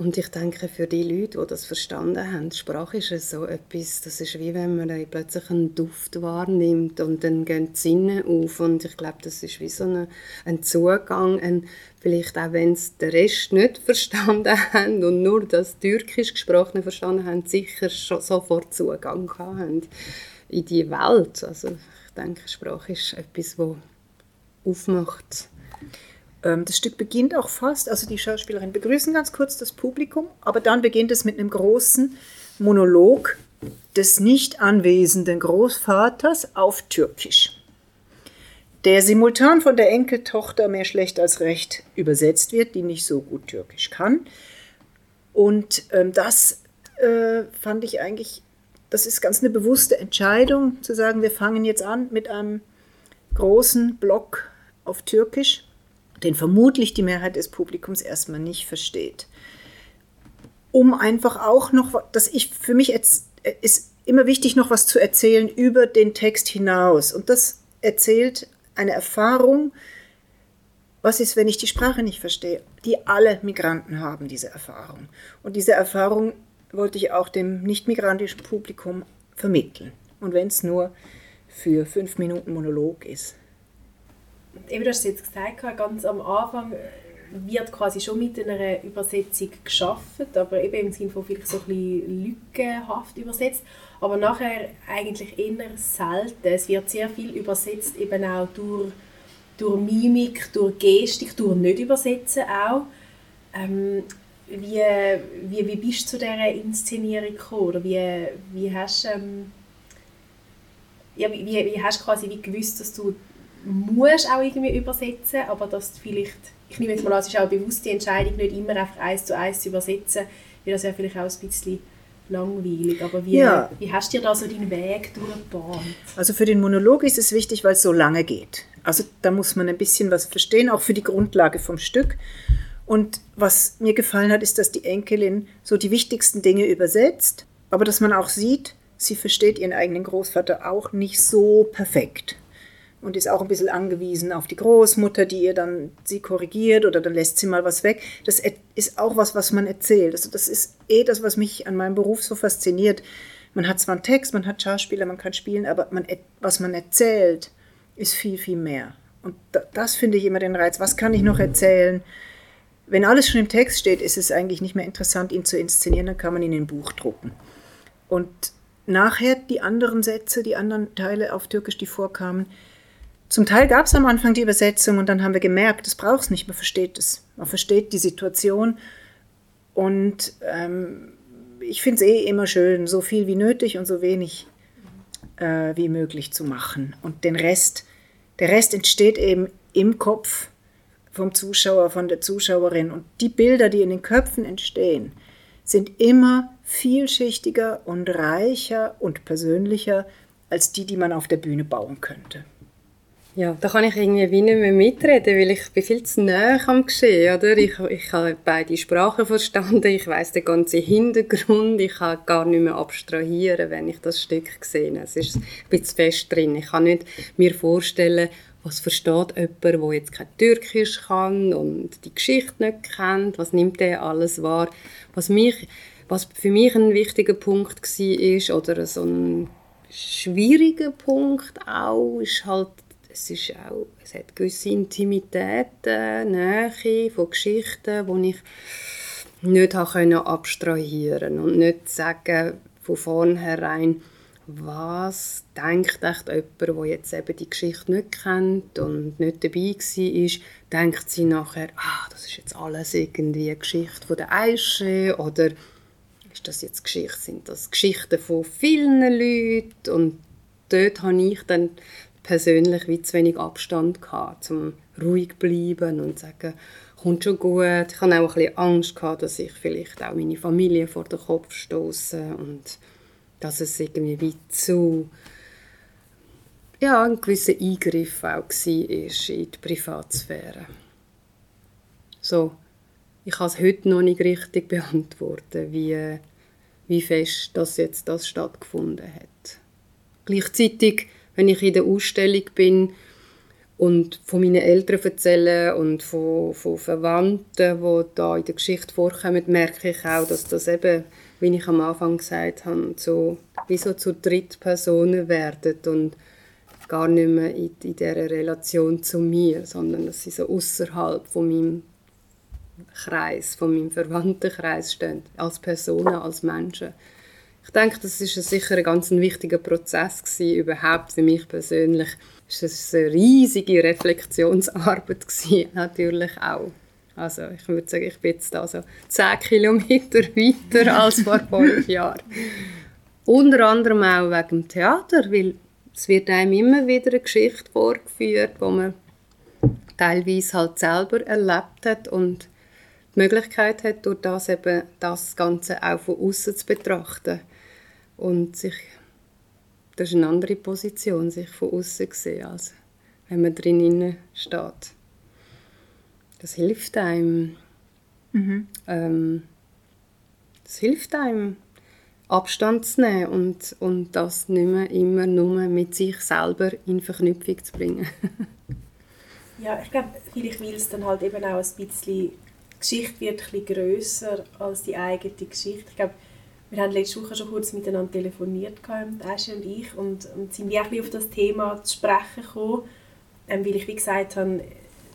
und ich denke, für die Leute, die das verstanden haben, Sprache ist so etwas, das ist wie wenn man plötzlich einen Duft wahrnimmt und dann gehen die Sinne auf und ich glaube, das ist wie so eine, ein Zugang, ein, vielleicht auch wenn es den Rest nicht verstanden haben und nur das Türkisch gesprochene verstanden haben, sicher schon sofort Zugang haben in die Welt. Also ich denke, Sprache ist etwas, das aufmacht. Ähm, das Stück beginnt auch fast, also die Schauspielerinnen begrüßen ganz kurz das Publikum, aber dann beginnt es mit einem großen Monolog des nicht anwesenden Großvaters auf Türkisch, der simultan von der Enkeltochter mehr schlecht als recht übersetzt wird, die nicht so gut Türkisch kann. Und ähm, das äh, fand ich eigentlich, das ist ganz eine bewusste Entscheidung, zu sagen, wir fangen jetzt an mit einem großen Block auf Türkisch den vermutlich die Mehrheit des Publikums erstmal nicht versteht. Um einfach auch noch, dass ich für mich jetzt, äh, ist immer wichtig, noch was zu erzählen über den Text hinaus. Und das erzählt eine Erfahrung, was ist, wenn ich die Sprache nicht verstehe? Die alle Migranten haben diese Erfahrung. Und diese Erfahrung wollte ich auch dem nicht migrantischen Publikum vermitteln. Und wenn es nur für fünf Minuten Monolog ist eben, du hast es jetzt gesagt, ganz am Anfang wird quasi schon mit einer Übersetzung geschaffen, aber eben im Sinne von vielleicht so ein bisschen lückenhaft übersetzt, aber nachher eigentlich eher selten. Es wird sehr viel übersetzt, eben auch durch, durch Mimik, durch Gestik, durch Nicht-Übersetzen auch. Ähm, wie, wie, wie bist du zu dieser Inszenierung gekommen? Oder wie, wie hast ähm, ja, wie, wie hast du quasi wie gewusst, dass du musst auch irgendwie übersetzen, aber dass du vielleicht, ich nehme jetzt mal an, es ist auch bewusst die Entscheidung, nicht immer einfach eins zu eins zu übersetzen, weil das ja vielleicht auch ein bisschen langweilig. Aber wie, ja. wie hast du dir da so deinen Weg durchgebahnt? Also für den Monolog ist es wichtig, weil es so lange geht. Also da muss man ein bisschen was verstehen, auch für die Grundlage vom Stück. Und was mir gefallen hat, ist, dass die Enkelin so die wichtigsten Dinge übersetzt, aber dass man auch sieht, sie versteht ihren eigenen Großvater auch nicht so perfekt und ist auch ein bisschen angewiesen auf die Großmutter, die ihr dann sie korrigiert oder dann lässt sie mal was weg. Das ist auch was, was man erzählt. Also das ist eh das, was mich an meinem Beruf so fasziniert. Man hat zwar einen Text, man hat Schauspieler, man kann spielen, aber man, was man erzählt, ist viel, viel mehr. Und das finde ich immer den Reiz. Was kann ich noch erzählen? Wenn alles schon im Text steht, ist es eigentlich nicht mehr interessant, ihn zu inszenieren, dann kann man ihn in ein Buch drucken. Und nachher die anderen Sätze, die anderen Teile auf Türkisch, die vorkamen, zum Teil gab es am Anfang die Übersetzung und dann haben wir gemerkt, das braucht es nicht, man versteht es. Man versteht die Situation und ähm, ich finde es eh immer schön, so viel wie nötig und so wenig äh, wie möglich zu machen. Und den Rest, der Rest entsteht eben im Kopf vom Zuschauer, von der Zuschauerin. Und die Bilder, die in den Köpfen entstehen, sind immer vielschichtiger und reicher und persönlicher als die, die man auf der Bühne bauen könnte. Ja, da kann ich irgendwie wie nicht mehr mitreden, weil ich bin viel zu nah am Geschehen, oder? Ich, ich habe beide Sprachen verstanden, ich weiß den ganzen Hintergrund, ich kann gar nicht mehr abstrahieren, wenn ich das Stück sehe. Es ist ein bisschen fest drin. Ich kann nicht mir vorstellen, was versteht jemand, der jetzt kein Türkisch kann und die Geschichte nicht kennt, was nimmt der alles wahr? Was, mich, was für mich ein wichtiger Punkt war, oder so ein schwieriger Punkt auch, ist halt es, ist auch, es hat gewisse Intimitäten, Nähe von Geschichten, die ich nicht habe abstrahieren und nicht sagen von vornherein, was denkt echt jemand, der jetzt eben die Geschichte nicht kennt und nicht dabei war, denkt sie nachher, ah, das ist jetzt alles irgendwie eine Geschichte von der Aische oder ist das jetzt Geschichte, sind das Geschichten von vielen Leuten? Und dort habe ich dann persönlich wie zu wenig Abstand gehabt, um ruhig bleiben und zu sagen, kommt schon gut. Ich hatte auch ein bisschen Angst gehabt, dass ich vielleicht auch meine Familie vor den Kopf stoße und dass es irgendwie wie zu ja, ein gewisser Eingriff auch war in die Privatsphäre. So, ich kann es heute noch nicht richtig beantworten, wie, wie fest das jetzt das stattgefunden hat. Gleichzeitig, wenn ich in der Ausstellung bin und von meinen Eltern erzähle und von, von Verwandten, die da in der Geschichte vorkommen, merke ich auch, dass das eben, wie ich am Anfang gesagt habe, so, wie so zu Drittpersonen werden und gar nicht mehr in, in dieser Relation zu mir, sondern dass sie so außerhalb von meinem Kreis, von meinem Verwandtenkreis stehen, als Personen, als Menschen. Ich denke, das ist sicher ein ganz wichtiger Prozess gewesen, überhaupt für mich persönlich. Es war eine riesige Reflexionsarbeit gewesen, natürlich auch. Also ich würde sagen, ich bin jetzt also 10 Kilometer weiter als vor fünf Jahren. Unter anderem auch wegen dem Theater, weil es wird einem immer wieder eine Geschichte vorgeführt, wo man teilweise halt selber erlebt hat und die Möglichkeit hat, durch das eben das Ganze auch von außen zu betrachten und sich das ist eine andere Position, sich von außen zu sehen, als wenn man drinnen steht. Das hilft einem. Mhm. Ähm, das hilft einem, Abstand zu nehmen und, und das nicht mehr immer nur mit sich selber in Verknüpfung zu bringen. ja, ich glaube, vielleicht will es dann halt eben auch ein bisschen, die Geschichte wird ein bisschen grösser als die eigene Geschichte. Ich glaube, wir haben letzte Woche schon kurz miteinander telefoniert, Asche und ich, und, und sind wirklich auf das Thema zu sprechen gekommen, ähm, weil ich, wie gesagt habe,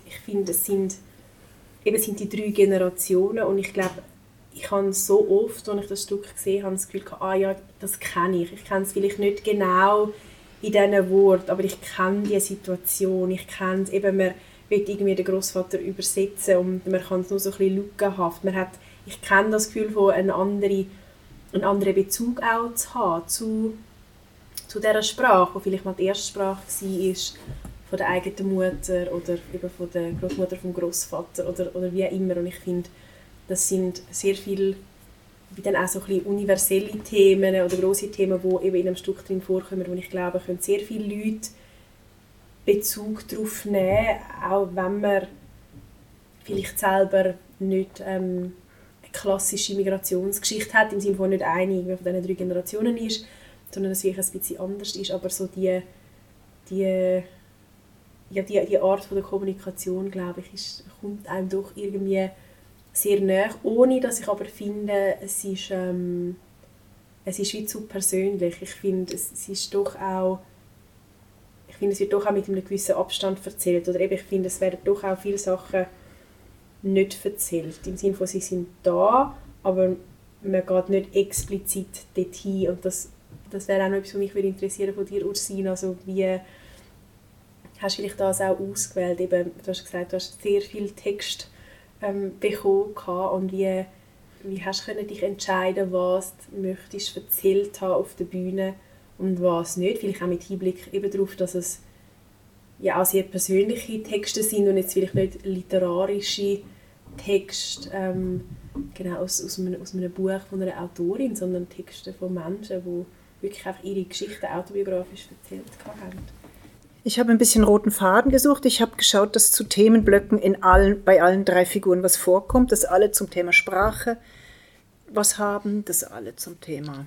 ich finde, es sind, eben sind die drei Generationen und ich glaube, ich habe so oft, als ich das Stück gesehen habe, das Gefühl gehabt, ah ja, das kenne ich. Ich kenne es vielleicht nicht genau in diesen Worten, aber ich kenne die Situation. Ich kenne es eben, man will irgendwie den Großvater übersetzen und man kann es nur so ein bisschen lückenhaft. Man hat, ich kenne das Gefühl von einem anderen, einen anderen Bezug auch zu haben zu, zu dieser Sprache, die vielleicht mal die erste Sprache war von der eigenen Mutter oder eben von der Großmutter vom Großvater oder, oder wie auch immer. Und ich finde, das sind sehr viele dann auch so universelle Themen oder große Themen, die eben in einem Stück drin vorkommen, wo ich glaube, können sehr viele Leute Bezug darauf nehmen, auch wenn man vielleicht selber nicht ähm, klassische Migrationsgeschichte hat, im Sinne von nicht eine von diesen drei Generationen ist, sondern dass es wirklich ein bisschen anders ist, aber so die, die, ja, die, die Art von der Kommunikation, glaube ich, ist, kommt einem doch irgendwie sehr nah, ohne dass ich aber finde, es ist, ähm, es ist wie zu persönlich. Ich finde, es, es ist doch auch ich finde, es wird doch auch mit einem gewissen Abstand erzählt. Oder eben, ich finde, es werden doch auch viele Sachen nicht erzählt. Im Sinne von, sie sind da, aber man geht nicht explizit dorthin. Und das, das wäre auch noch etwas, was mich interessieren von dir, Ursina. Also wie hast du vielleicht das auch ausgewählt? Eben, du hast gesagt, du hast sehr viel Text ähm, bekommen und wie, wie hast du dich entscheiden was du möchtest erzählt haben auf der Bühne und was nicht. Vielleicht auch mit Hinblick eben darauf, dass es ja auch sehr persönliche Texte sind und jetzt vielleicht nicht literarische Texte ähm, genau aus, aus, einem, aus einem Buch von einer Autorin, sondern Texte von Menschen, die wirklich einfach ihre Geschichten autobiografisch erzählt haben. Ich habe ein bisschen roten Faden gesucht. Ich habe geschaut, dass zu Themenblöcken in allen, bei allen drei Figuren was vorkommt, dass alle zum Thema Sprache was haben, dass alle zum Thema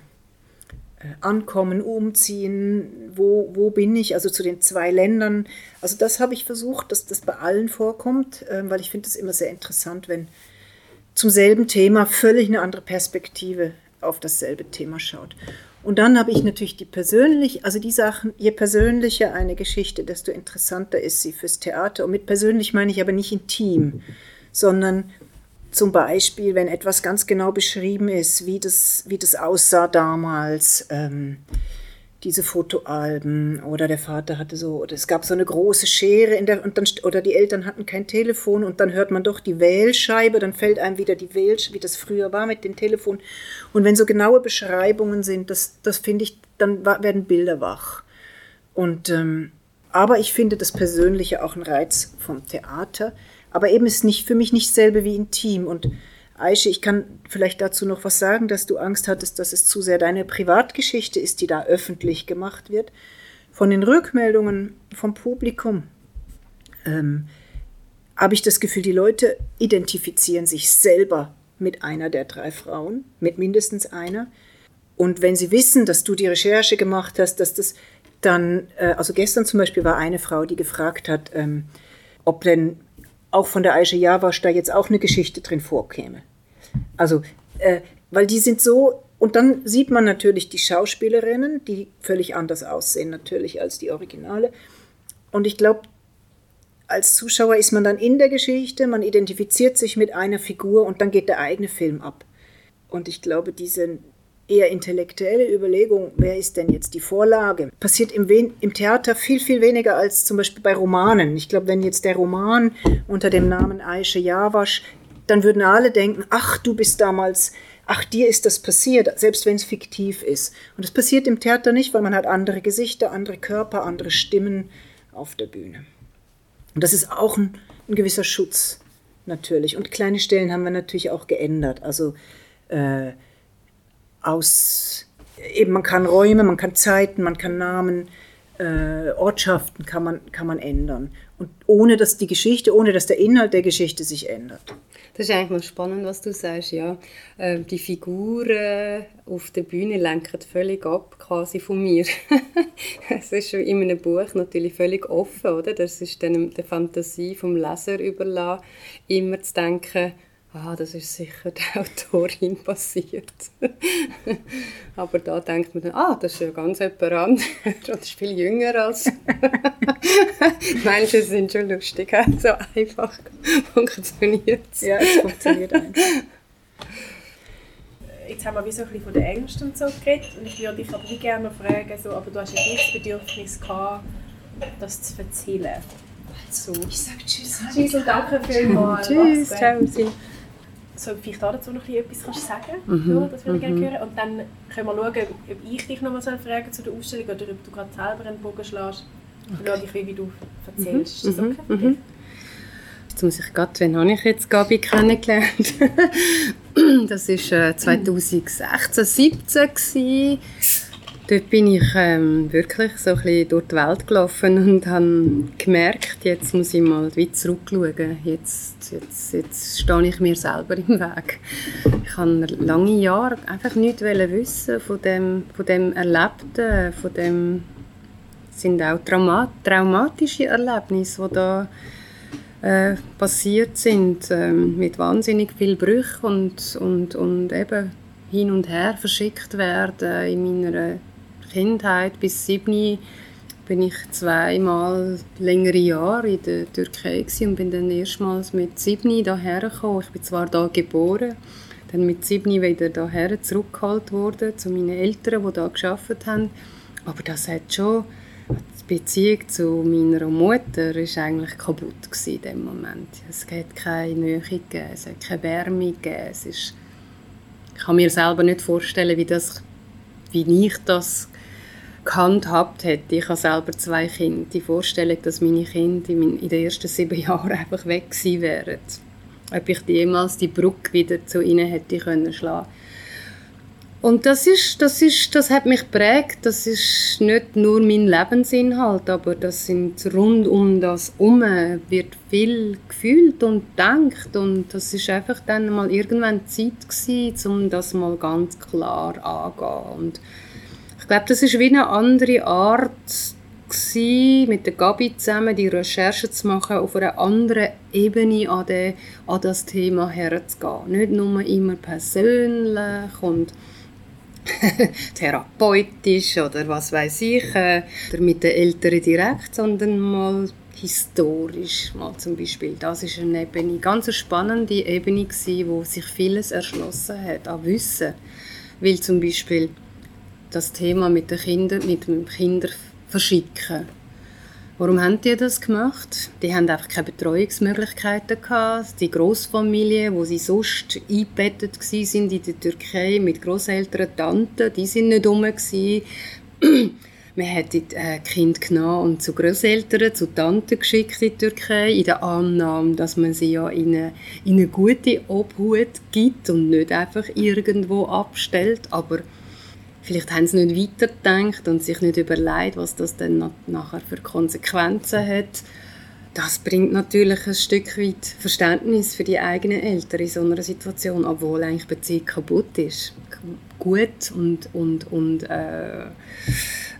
Ankommen, Umziehen, wo, wo bin ich, also zu den zwei Ländern. Also das habe ich versucht, dass das bei allen vorkommt, ähm, weil ich finde es immer sehr interessant, wenn zum selben Thema völlig eine andere Perspektive auf dasselbe Thema schaut. Und dann habe ich natürlich die persönlich, also die Sachen, je persönlicher eine Geschichte, desto interessanter ist sie fürs Theater. Und mit persönlich meine ich aber nicht intim, sondern zum Beispiel, wenn etwas ganz genau beschrieben ist, wie das, wie das aussah damals, ähm, diese Fotoalben oder der Vater hatte so, oder es gab so eine große Schere in der, und dann, oder die Eltern hatten kein Telefon und dann hört man doch die Wählscheibe, dann fällt einem wieder die Wählscheibe, wie das früher war mit dem Telefon. Und wenn so genaue Beschreibungen sind, das, das finde ich, dann werden Bilder wach. Und, ähm, aber ich finde das Persönliche auch ein Reiz vom Theater. Aber eben ist nicht für mich nicht selbe wie intim. Und Aische, ich kann vielleicht dazu noch was sagen, dass du Angst hattest, dass es zu sehr deine Privatgeschichte ist, die da öffentlich gemacht wird. Von den Rückmeldungen vom Publikum ähm, habe ich das Gefühl, die Leute identifizieren sich selber mit einer der drei Frauen, mit mindestens einer. Und wenn sie wissen, dass du die Recherche gemacht hast, dass das dann, äh, also gestern zum Beispiel war eine Frau, die gefragt hat, ähm, ob denn auch von der Aisha Jawasch da jetzt auch eine Geschichte drin vorkäme. Also, äh, weil die sind so, und dann sieht man natürlich die Schauspielerinnen, die völlig anders aussehen natürlich als die Originale. Und ich glaube, als Zuschauer ist man dann in der Geschichte, man identifiziert sich mit einer Figur und dann geht der eigene Film ab. Und ich glaube, diese eher intellektuelle Überlegung, wer ist denn jetzt die Vorlage, passiert im, im, Theater viel, viel weniger als zum Beispiel bei Romanen. Ich glaube, wenn jetzt der Roman unter dem Namen Aisha Jawasch, dann würden alle denken, ach, du bist damals, ach, dir ist das passiert, selbst wenn es fiktiv ist. Und das passiert im Theater nicht, weil man hat andere Gesichter, andere Körper, andere Stimmen auf der Bühne. Und das ist auch ein, ein gewisser Schutz natürlich. Und kleine Stellen haben wir natürlich auch geändert. Also äh, aus, eben man kann Räume, man kann Zeiten, man kann Namen, äh, Ortschaften kann man, kann man ändern. Und ohne dass die Geschichte, ohne dass der Inhalt der Geschichte sich ändert. Das ist eigentlich mal spannend, was du sagst, ja. Ähm, die Figuren auf der Bühne lenken völlig ab, quasi von mir. es ist in einem Buch natürlich völlig offen, oder? Das ist dann der Fantasie vom Leser überlassen, immer zu denken, ah, das ist sicher der Autorin passiert. Aber da denkt man dann, ah, das ist ja ganz jemand anderes. das ist viel jünger als... Menschen sind schon lustig, so einfach funktioniert es. Ja, es funktioniert einfach. Jetzt haben wir wie so ein bisschen von den Ängsten und so geredet und ich würde dich aber gerne fragen, so, aber du hast ja nicht das Bedürfnis gehabt, das zu erzählen. So. Ich sage Tschüss. Tschüss und danke vielmals. Tschüss, ciao so vielleicht dazu noch etwas kannst sagen mhm. ja, das würde ich gerne mhm. hören. Und dann können wir schauen, ob ich dich noch mal fragen zu der Ausstellung oder ob du gerade selber einen Bogen schlägst. Okay. Schau ich, wie du erzählst. Mhm. Ist das okay? Mhm. Jetzt muss ich gerade, wann habe ich jetzt Gabi kennengelernt? das war äh, 2016, 2017 dort bin ich ähm, wirklich so ein bisschen durch die Welt gelaufen und habe gemerkt, jetzt muss ich mal wieder zurückschauen. Jetzt, jetzt, jetzt stehe ich mir selber im Weg. Ich habe lange Jahre einfach nichts wissen von dem, von dem Erlebten, von dem sind auch Trauma traumatische Erlebnisse, die da äh, passiert sind, äh, mit wahnsinnig viel Brüchen und, und, und eben hin und her verschickt werden in meiner Kindheit bis sieben bin ich zweimal längere Jahre in der Türkei und bin dann erstmals mit sieben hierher gekommen. Ich bin zwar da geboren, dann mit sieben wieder hierher zurückgeholt worden zu meinen Eltern, die da geschafft haben. Aber das hat schon die Beziehung zu meiner Mutter ist eigentlich kaputt in dem Moment. Es hat keine Nähe gegeben, es hat keine Wärme gegeben. Es ist ich kann mir selber nicht vorstellen, wie, das, wie ich das gehandhabt hätte. Ich habe selber zwei Kinder. Die Vorstellung, dass meine Kinder in den ersten sieben Jahren einfach weg gewesen wären. Ob ich jemals die Brücke wieder zu ihnen hätte können schlagen und das ist, das ist, das hat mich prägt. Das ist nicht nur mein Lebensinhalt, aber das sind rund um das um wird viel gefühlt und gedacht und das ist einfach dann mal irgendwann Zeit gewesen, um das mal ganz klar anzugehen. Und glaube, das ist wie eine andere Art gewesen, mit der Gabi zusammen die Recherche zu machen, auf einer anderen Ebene an, den, an das Thema herzugehen. Nicht nur immer persönlich und therapeutisch oder was weiß ich, äh, oder mit den Eltern direkt, sondern mal historisch mal zum Beispiel. Das ist eine Ebene, ganz spannende Ebene gewesen, wo sich vieles erschlossen hat an Wissen, weil zum Beispiel das Thema mit den Kindern, mit dem Kinder verschicken. Warum haben die das gemacht? Die haben einfach keine Betreuungsmöglichkeiten gehabt. Die Großfamilie, wo sie sonst eingebettet sind in der Türkei mit Großeltern, Tanten, die sind nicht rum Man hat die äh, Kind genommen und zu Großeltern, zu Tanten geschickt in die Türkei, in der Annahme, dass man sie ja in eine, in eine gute Obhut gibt und nicht einfach irgendwo abstellt. Aber Vielleicht haben sie nicht weitergedacht und sich nicht überlegt, was das dann nachher für Konsequenzen hat. das bringt natürlich ein Stück weit Verständnis für die eigenen Eltern in so einer Situation, obwohl eigentlich die Beziehung kaputt ist. Gut und, und, und äh,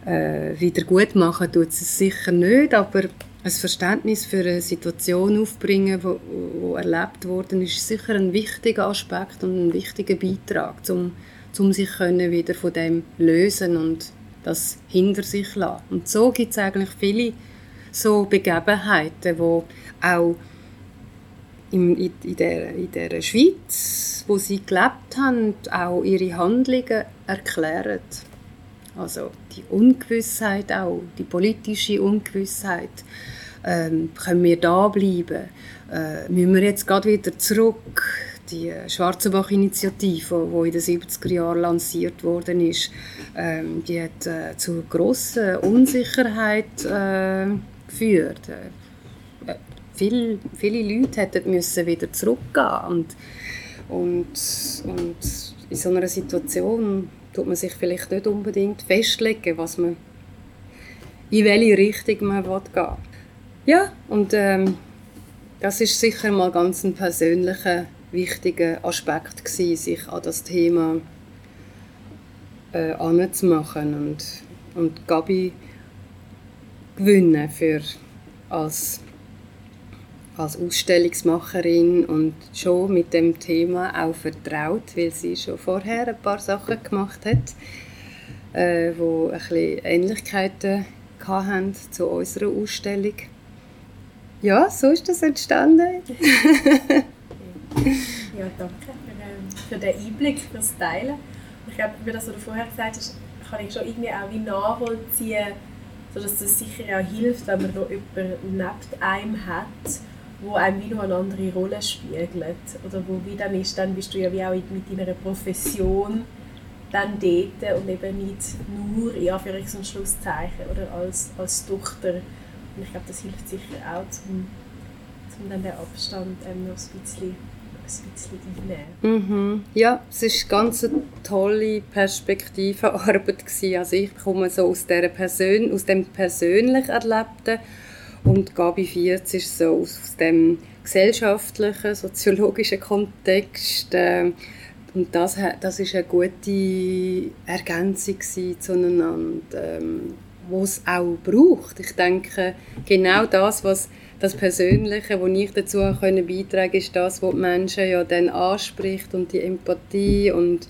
äh, wieder gut machen tut es sicher nicht, aber ein Verständnis für eine Situation aufbringen, wo erlebt worden ist, ist sicher ein wichtiger Aspekt und ein wichtiger Beitrag, um, um sich können wieder von dem lösen und das hinter sich lassen. Und so gibt es eigentlich viele so Begebenheiten, wo auch in, in, in, der, in der Schweiz, wo sie gelebt haben, auch ihre Handlungen erklären. Also die Ungewissheit auch, die politische Ungewissheit. Ähm, können wir da bleiben? Äh, müssen wir jetzt gerade wieder zurück? Die Schwarzenbach-Initiative, die in den 70er Jahren lanciert worden ist, ähm, die hat äh, zu grosser Unsicherheit äh, geführt. Äh, viel, viele Leute hätten müssen wieder zurückgehen und, und, und in so einer Situation tut man sich vielleicht nicht unbedingt festlegen, was man, in welche Richtung man gehen will. Ja, und ähm, das ist sicher mal ganz ein persönlicher, wichtiger Aspekt gewesen, sich an das Thema äh, anzumachen und, und Gabi gewinnen für als als Ausstellungsmacherin und schon mit dem Thema auch vertraut, weil sie schon vorher ein paar Sachen gemacht hat, äh, wo ein bisschen Ähnlichkeiten hatten zu unserer Ausstellung. Ja, so ist das entstanden. ja, danke für, den Einblick, für das Teilen. Ich glaube, wie das, du vorher gesagt hast, kann ich schon irgendwie auch wie nachvollziehen, sodass es sicher auch hilft, wenn man noch jemanden neben einem hat, wo einem wie noch eine andere Rolle spiegelt. Oder wo wie dann ist, dann bist du ja wie auch mit deiner Profession dann dort und eben nicht nur in Anführungs- und Schlusszeichen oder als, als Tochter. Und ich glaube, das hilft sicher auch, um, um dann den Abstand ähm, noch ein bisschen, Mhm. Ja, es war ganz eine tolle Perspektivenarbeit. Also ich komme so aus, Persön aus dem persönlich Erlebten und Gabi 40 ist so aus dem gesellschaftlichen, soziologischen Kontext. Äh, und das, das ist eine gute Ergänzung zueinander, ähm, was es auch braucht. Ich denke, genau das, was das Persönliche, was ich dazu können beitragen ist das, was die Menschen ja dann anspricht und die Empathie und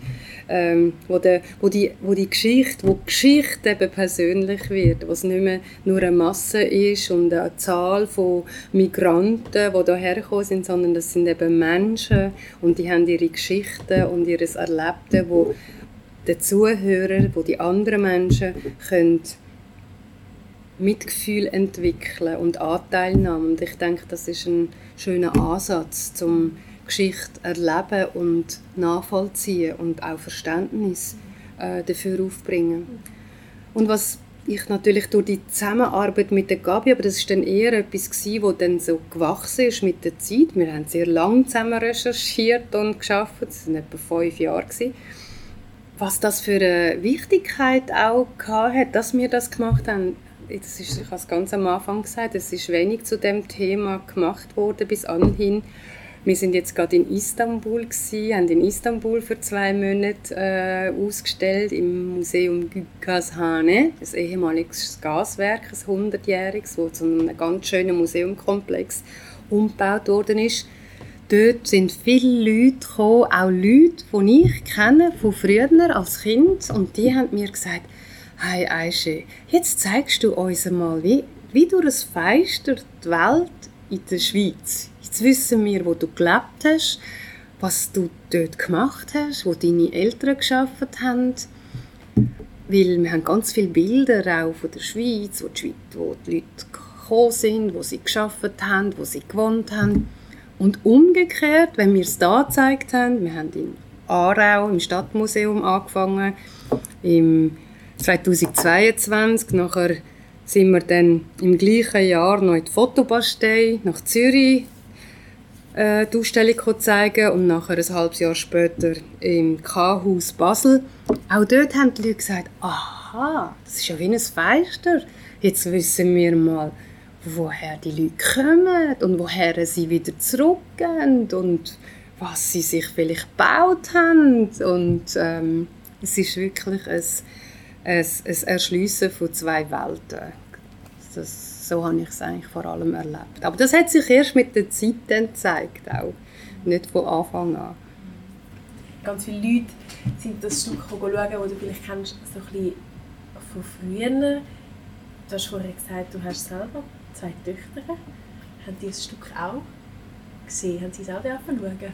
ähm, wo, der, wo, die, wo die Geschichte, wo die Geschichte eben persönlich wird, wo es nicht mehr nur eine Masse ist und eine Zahl von Migranten, die hierher gekommen sind, sondern das sind eben Menschen und die haben ihre Geschichten und ihr Erlebte, wo der Zuhörer, wo die anderen Menschen können Mitgefühl entwickeln und Anteilnahme. Und ich denke, das ist ein schöner Ansatz, zum Geschichte erleben und nachvollziehen und auch Verständnis äh, dafür aufbringen. Und was ich natürlich durch die Zusammenarbeit mit der Gabi, aber das ist dann eher etwas gewesen, wo dann so gewachsen ist mit der Zeit. Wir haben sehr lange zusammen recherchiert und geschafft. Das waren etwa fünf Jahre gewesen. Was das für eine Wichtigkeit auch hat, dass wir das gemacht haben, das ist, ich habe es ganz am Anfang gesagt, es ist wenig zu dem Thema gemacht worden bis anhin. Wir sind jetzt gerade in Istanbul gewesen, haben in Istanbul für zwei Monate äh, ausgestellt im Museum Gazhane, das ehemaliges Gaswerk, ein 100-jähriges, wo zu einem ganz schönen Museumkomplex umgebaut worden ist. Dort sind viele Leute gekommen, auch Leute, die ich kenne von früher als Kind, und die haben mir gesagt, Hey Aische, jetzt zeigst du uns einmal, wie, wie du das Feister die Welt in der Schweiz. Jetzt wissen wir, wo du gelebt hast, was du dort gemacht hast, wo deine Eltern geschafft haben. Weil wir haben ganz viele Bilder auch von der Schweiz, wo die, Schweiz, wo die Leute gekommen sind, wo sie geschafft haben, wo sie gewohnt haben. Und umgekehrt, wenn wir es da gezeigt haben, wir haben in Aarau im Stadtmuseum angefangen, im 2022. Nachher sind wir dann im gleichen Jahr noch in die Fotobastei nach Zürich äh, die Ausstellung zeigen und nachher ein halbes Jahr später im K-Haus Basel. Auch dort haben die Leute gesagt, aha, das ist ja wie ein Feister. Jetzt wissen wir mal, woher die Leute kommen und woher sie wieder zurückgehen und was sie sich vielleicht gebaut haben. Und ähm, es ist wirklich ein, ein, ein Erschliessen von zwei Welten. Das, so habe ich es eigentlich vor allem erlebt. Aber das hat sich erst mit der Zeit dann gezeigt, auch nicht von Anfang an. Ganz viele Leute sind das Stück schauen, das du vielleicht kennst, so ein bisschen von früher. Du hast vorher gesagt, du hast selber zwei Töchter. Haben die das Stück auch gesehen? Haben sie es auch schauen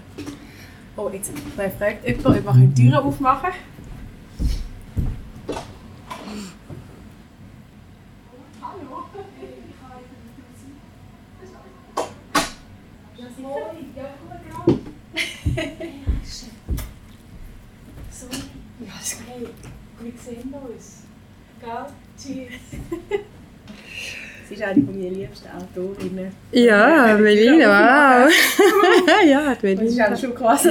Oh, jetzt fragt jemand, ob wir die Türen aufmachen können. sehen uns. Gell? Tschüss. Sie ist eine liebsten Autorinnen. Ja, Melinda, wow. ja, die Melinda. Und sie ist auch schon quasi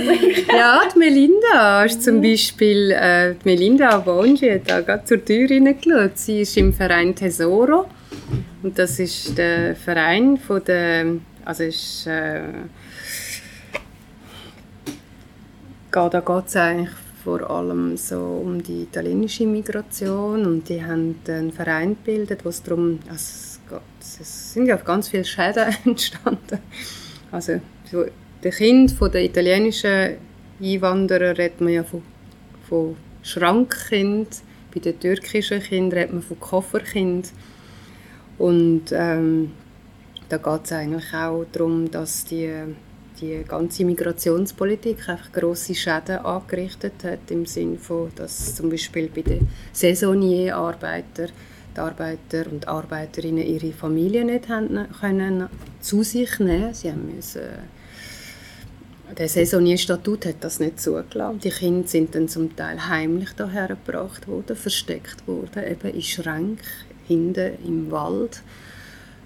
Ja, die Melinda. Ist zum Beispiel äh, die Melinda Bongi hat da gerade zur Tür reingeschaut. Sie ist im Verein Tesoro. Und das ist der Verein von der, also ist, äh, da geht es eigentlich vor allem so um die italienische Migration und die haben einen Verein gebildet, wo es darum, also es sind ja ganz viele Schäden entstanden. Also so, der Kind von der italienischen Einwanderer redet man ja von, von Schrankkind, bei den türkischen Kindern redet man von Kofferkind und ähm, da geht es eigentlich auch darum, dass die die ganze Migrationspolitik einfach grosse Schäden angerichtet hat, im Sinne von, dass zum Beispiel bei den Saisonierarbeitern die Arbeiter und Arbeiterinnen ihre Familie nicht haben können zu sich nehmen. Sie haben müssen, der Saisonierstatut hat das nicht zugelassen. Die Kinder sind dann zum Teil heimlich daher gebracht worden, versteckt worden, eben in Schränken hinten im Wald.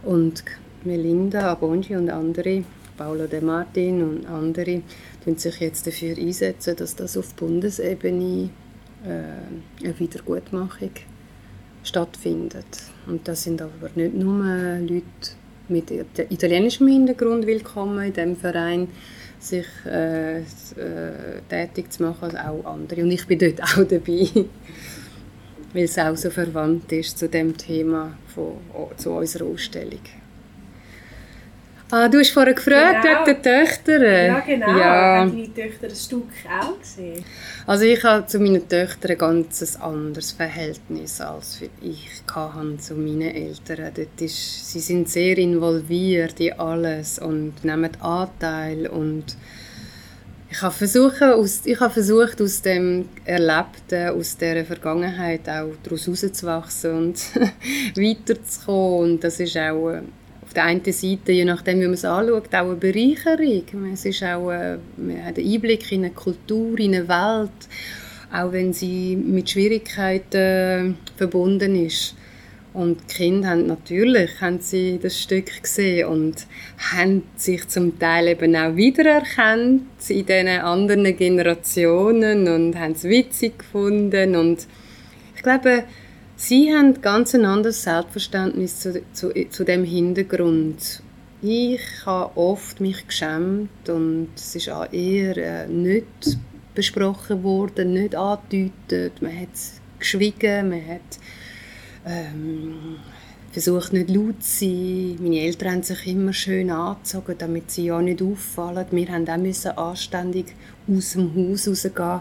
Und Melinda Abongi und andere Paolo De Martin und andere tun sich jetzt dafür einsetzen, dass das auf Bundesebene äh, eine Wiedergutmachung stattfindet. Und das sind aber nicht nur Leute mit italienischem Hintergrund willkommen in dem Verein, sich äh, äh, tätig zu machen, als auch andere. Und ich bin dort auch dabei, weil es auch so verwandt ist zu dem Thema von, zu unserer Ausstellung. Ah, du hast vorher gefragt genau. wegen den Töchtern. Ja, genau. Ja. Haben deine Töchter ein Stück auch gesehen? Also ich habe zu meinen Töchtern ein ganz anderes Verhältnis, als ich hatte zu meinen Eltern. Dort ist, sie sind sehr involviert in alles und nehmen Anteil und ich habe, versucht, aus, ich habe versucht, aus dem Erlebten, aus dieser Vergangenheit auch daraus herauszuwachsen und weiterzukommen. Und das ist auch auf der einen Seite, je nachdem, wie man es anschaut, auch eine Bereicherung. Es ist auch eine, man hat einen Einblick in eine Kultur, in eine Welt, auch wenn sie mit Schwierigkeiten verbunden ist. Und die Kinder haben natürlich haben sie das Stück gesehen und haben sich zum Teil eben auch wiedererkannt in diesen anderen Generationen und haben es witzig gefunden. Und ich glaube, Sie haben ganz ein anderes Selbstverständnis zu, zu, zu dem Hintergrund. Ich habe oft mich geschämt und es ist auch eher äh, nicht besprochen worden, nicht angedeutet. Man hat geschwiegen, man hat ähm, versucht nicht laut zu sein. Meine Eltern haben sich immer schön angezogen, damit sie ja nicht auffallen. Wir haben auch anständig aus dem Haus rausgehen.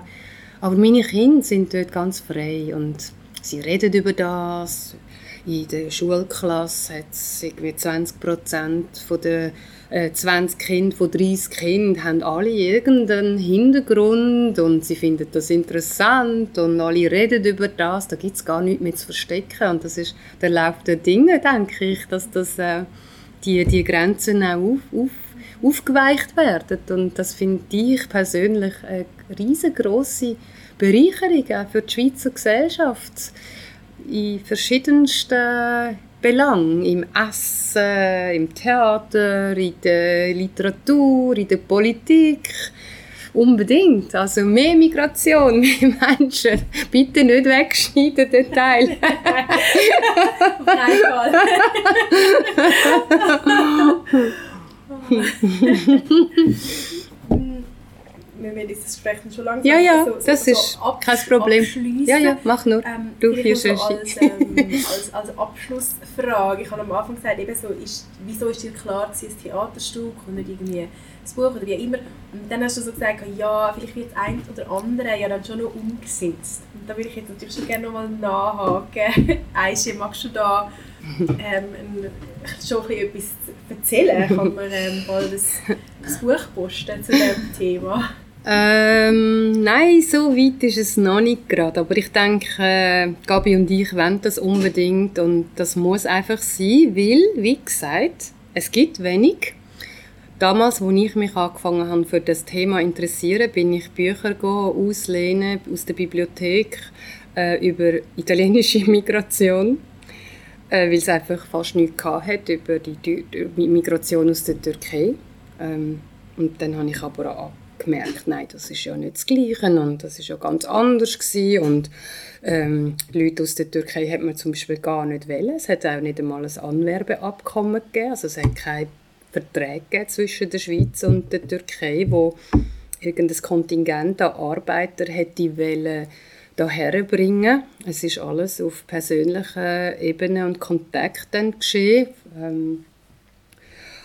Aber meine Kinder sind dort ganz frei und Sie reden über das. In der Schulklasse hat es 20 Prozent der äh, 20 Kinder von 30 Kindern haben alle irgendeinen Hintergrund und sie finden das interessant und alle reden über das. Da gibt es gar nichts mehr zu verstecken und das ist der Lauf der Dinge, denke ich, dass das, äh, die, die Grenzen auch auf, auf, aufgeweicht werden und das finde ich persönlich eine riesengroße Bereicherung für die Schweizer Gesellschaft in verschiedensten Belangen, im Essen, im Theater, in der Literatur, in der Politik, Unbedingt. Also mehr Migration, mehr Menschen. Bitte nicht wegschneiden, den Teil. Nein, Fall. wir werden dieses Gespräch schon langsam Ja, ja, so, so, das so ist absch- kein Problem. Ja, ja, mach nur. Ähm, du führst so als, ähm, als, als Abschlussfrage. Ich habe am Anfang gesagt, eben so, ist, wieso ist dir klar, dass es ein Theaterstück und nicht irgendwie ein Buch oder wie immer. Und dann hast du so gesagt, ja, vielleicht wird das eine oder andere ja dann schon noch umgesetzt. Und da würde ich jetzt natürlich schon gerne nochmal nachhaken. Aische, magst du da ähm, ein, schon ein bisschen etwas erzählen? Kann man ähm, mal das, das Buch posten zu diesem Thema? Ähm, nein, so weit ist es noch nicht gerade. Aber ich denke, äh, Gabi und ich wollen das unbedingt und das muss einfach sein, weil, wie gesagt, es gibt wenig. Damals, als ich mich angefangen habe für das Thema interessieren, bin ich Bücher auslehnen aus der Bibliothek äh, über italienische Migration, äh, weil es einfach fast nichts hatte über die, die Migration aus der Türkei. Ähm, und dann habe ich aber auch gemerkt, nein, das ist ja nicht das Gleiche und das ist ja ganz anders gewesen. und ähm, Leute aus der Türkei hat man zum Beispiel gar nicht wollen. Es hat auch nicht einmal ein Anwerbeabkommen gegeben, also es hat keine Verträge zwischen der Schweiz und der Türkei, wo irgendein Kontingent an Arbeiter hätte wollen daher bringen. Es ist alles auf persönlicher Ebene und Kontakt dann geschehen. Ähm,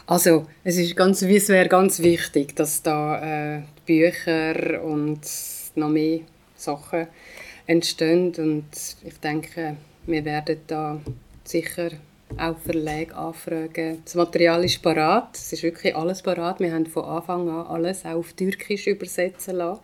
also es ist ganz, es wäre ganz wichtig, dass da äh, Bücher und noch mehr Sachen entstehen und ich denke, wir werden da sicher auch Verlage anfragen. Das Material ist parat, es ist wirklich alles parat. Wir haben von Anfang an alles auch auf Türkisch übersetzen lassen.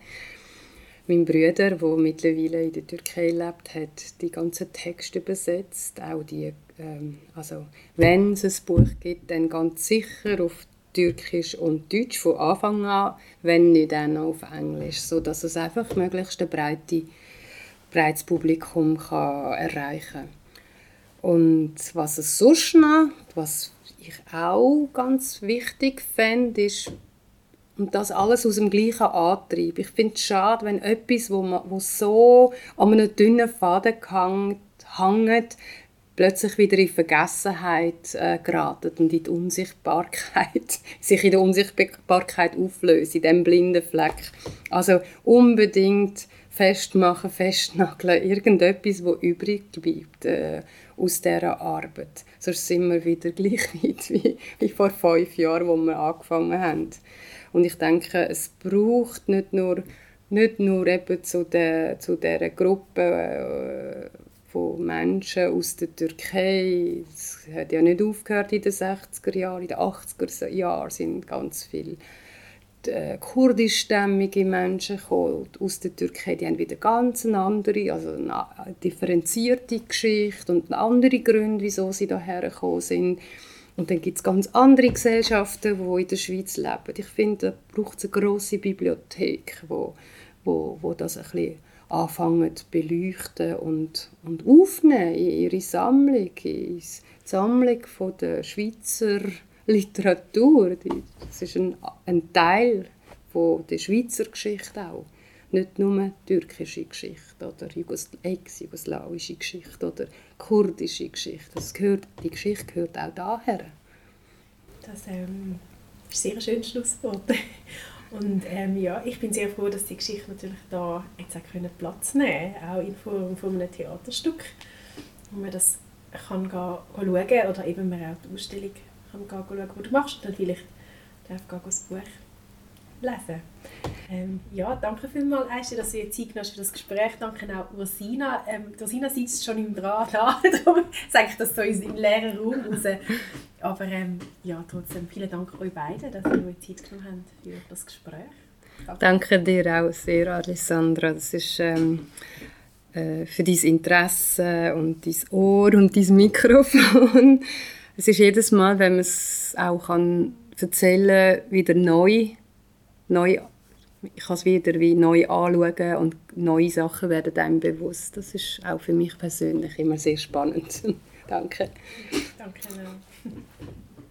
Mein Bruder, der mittlerweile in der Türkei lebt, hat die ganzen Texte übersetzt, auch die, ähm, also wenn es ein Buch gibt, dann ganz sicher auf Türkisch und Deutsch von Anfang an, wenn nicht dann auf Englisch, so dass es einfach möglichst ein breite, breites Publikum kann erreichen. Und was es sonst noch, was ich auch ganz wichtig fände, ist und das alles aus dem gleichen Antrieb. Ich finde es schade, wenn etwas, wo, man, wo so an einem dünnen Faden hängt plötzlich wieder in Vergessenheit äh, geratet und in die Unsichtbarkeit, sich in der Unsichtbarkeit auflöst, in diesem blinden Fleck. Also unbedingt festmachen, festnageln, irgendetwas, wo übrig bleibt äh, aus dieser Arbeit. Sonst sind wir wieder gleich weit wie, wie vor fünf Jahren, wo wir angefangen haben. Und ich denke, es braucht nicht nur, nicht nur eben zu, der, zu dieser Gruppe äh, Menschen aus der Türkei. Es hat ja nicht aufgehört in den 60er Jahren, in den 80er Jahren sind ganz viele äh, kurdischstämmige Menschen gekommen, aus der Türkei, die haben wieder ganz eine andere, also eine differenzierte Geschichte und andere Gründe, wieso sie hierher gekommen sind. Und dann gibt es ganz andere Gesellschaften, die in der Schweiz leben. Ich finde, da braucht es eine grosse Bibliothek, wo, wo, wo das ein bisschen anfangen zu beleuchten und, und aufnehmen in ihre Sammlung, in die Sammlung von der Schweizer Literatur. Das ist ein, ein Teil von der Schweizer Geschichte auch. Nicht nur türkische Geschichte oder ex-jugoslawische Geschichte oder kurdische Geschichte. Das gehört, die Geschichte gehört auch daher. Das ähm, ist sehr schönes Schlusswort. Und ähm, ja, ich bin sehr froh, dass die Geschichte natürlich da jetzt auch können Platz nehmen auch in Form von einem Theaterstück, wo man das kann gehen, schauen oder eben man auch die Ausstellung kann gehen, schauen, die du machst. Und dann vielleicht darf gehen, das Buch lesen. Ähm, ja, danke vielmals, Aisha, dass du dir Zeit genommen hast für das Gespräch. Danke auch Ursina. Ähm, Ursina sitzt schon im Draht da, darum sage ich das so im leeren Raum raus. Aber ähm, ja, trotzdem vielen Dank euch beiden, dass ihr euch Zeit genommen habt für das Gespräch. Danke, Danke dir auch sehr, Alessandra. Das ist ähm, äh, für dein Interesse und dein Ohr und dein Mikrofon. Es ist jedes Mal, wenn man es auch kann erzählen wieder neu, neu ich kann es wieder wie neu anschauen und neue Sachen werden einem bewusst. Das ist auch für mich persönlich immer sehr spannend. Danke. Danke.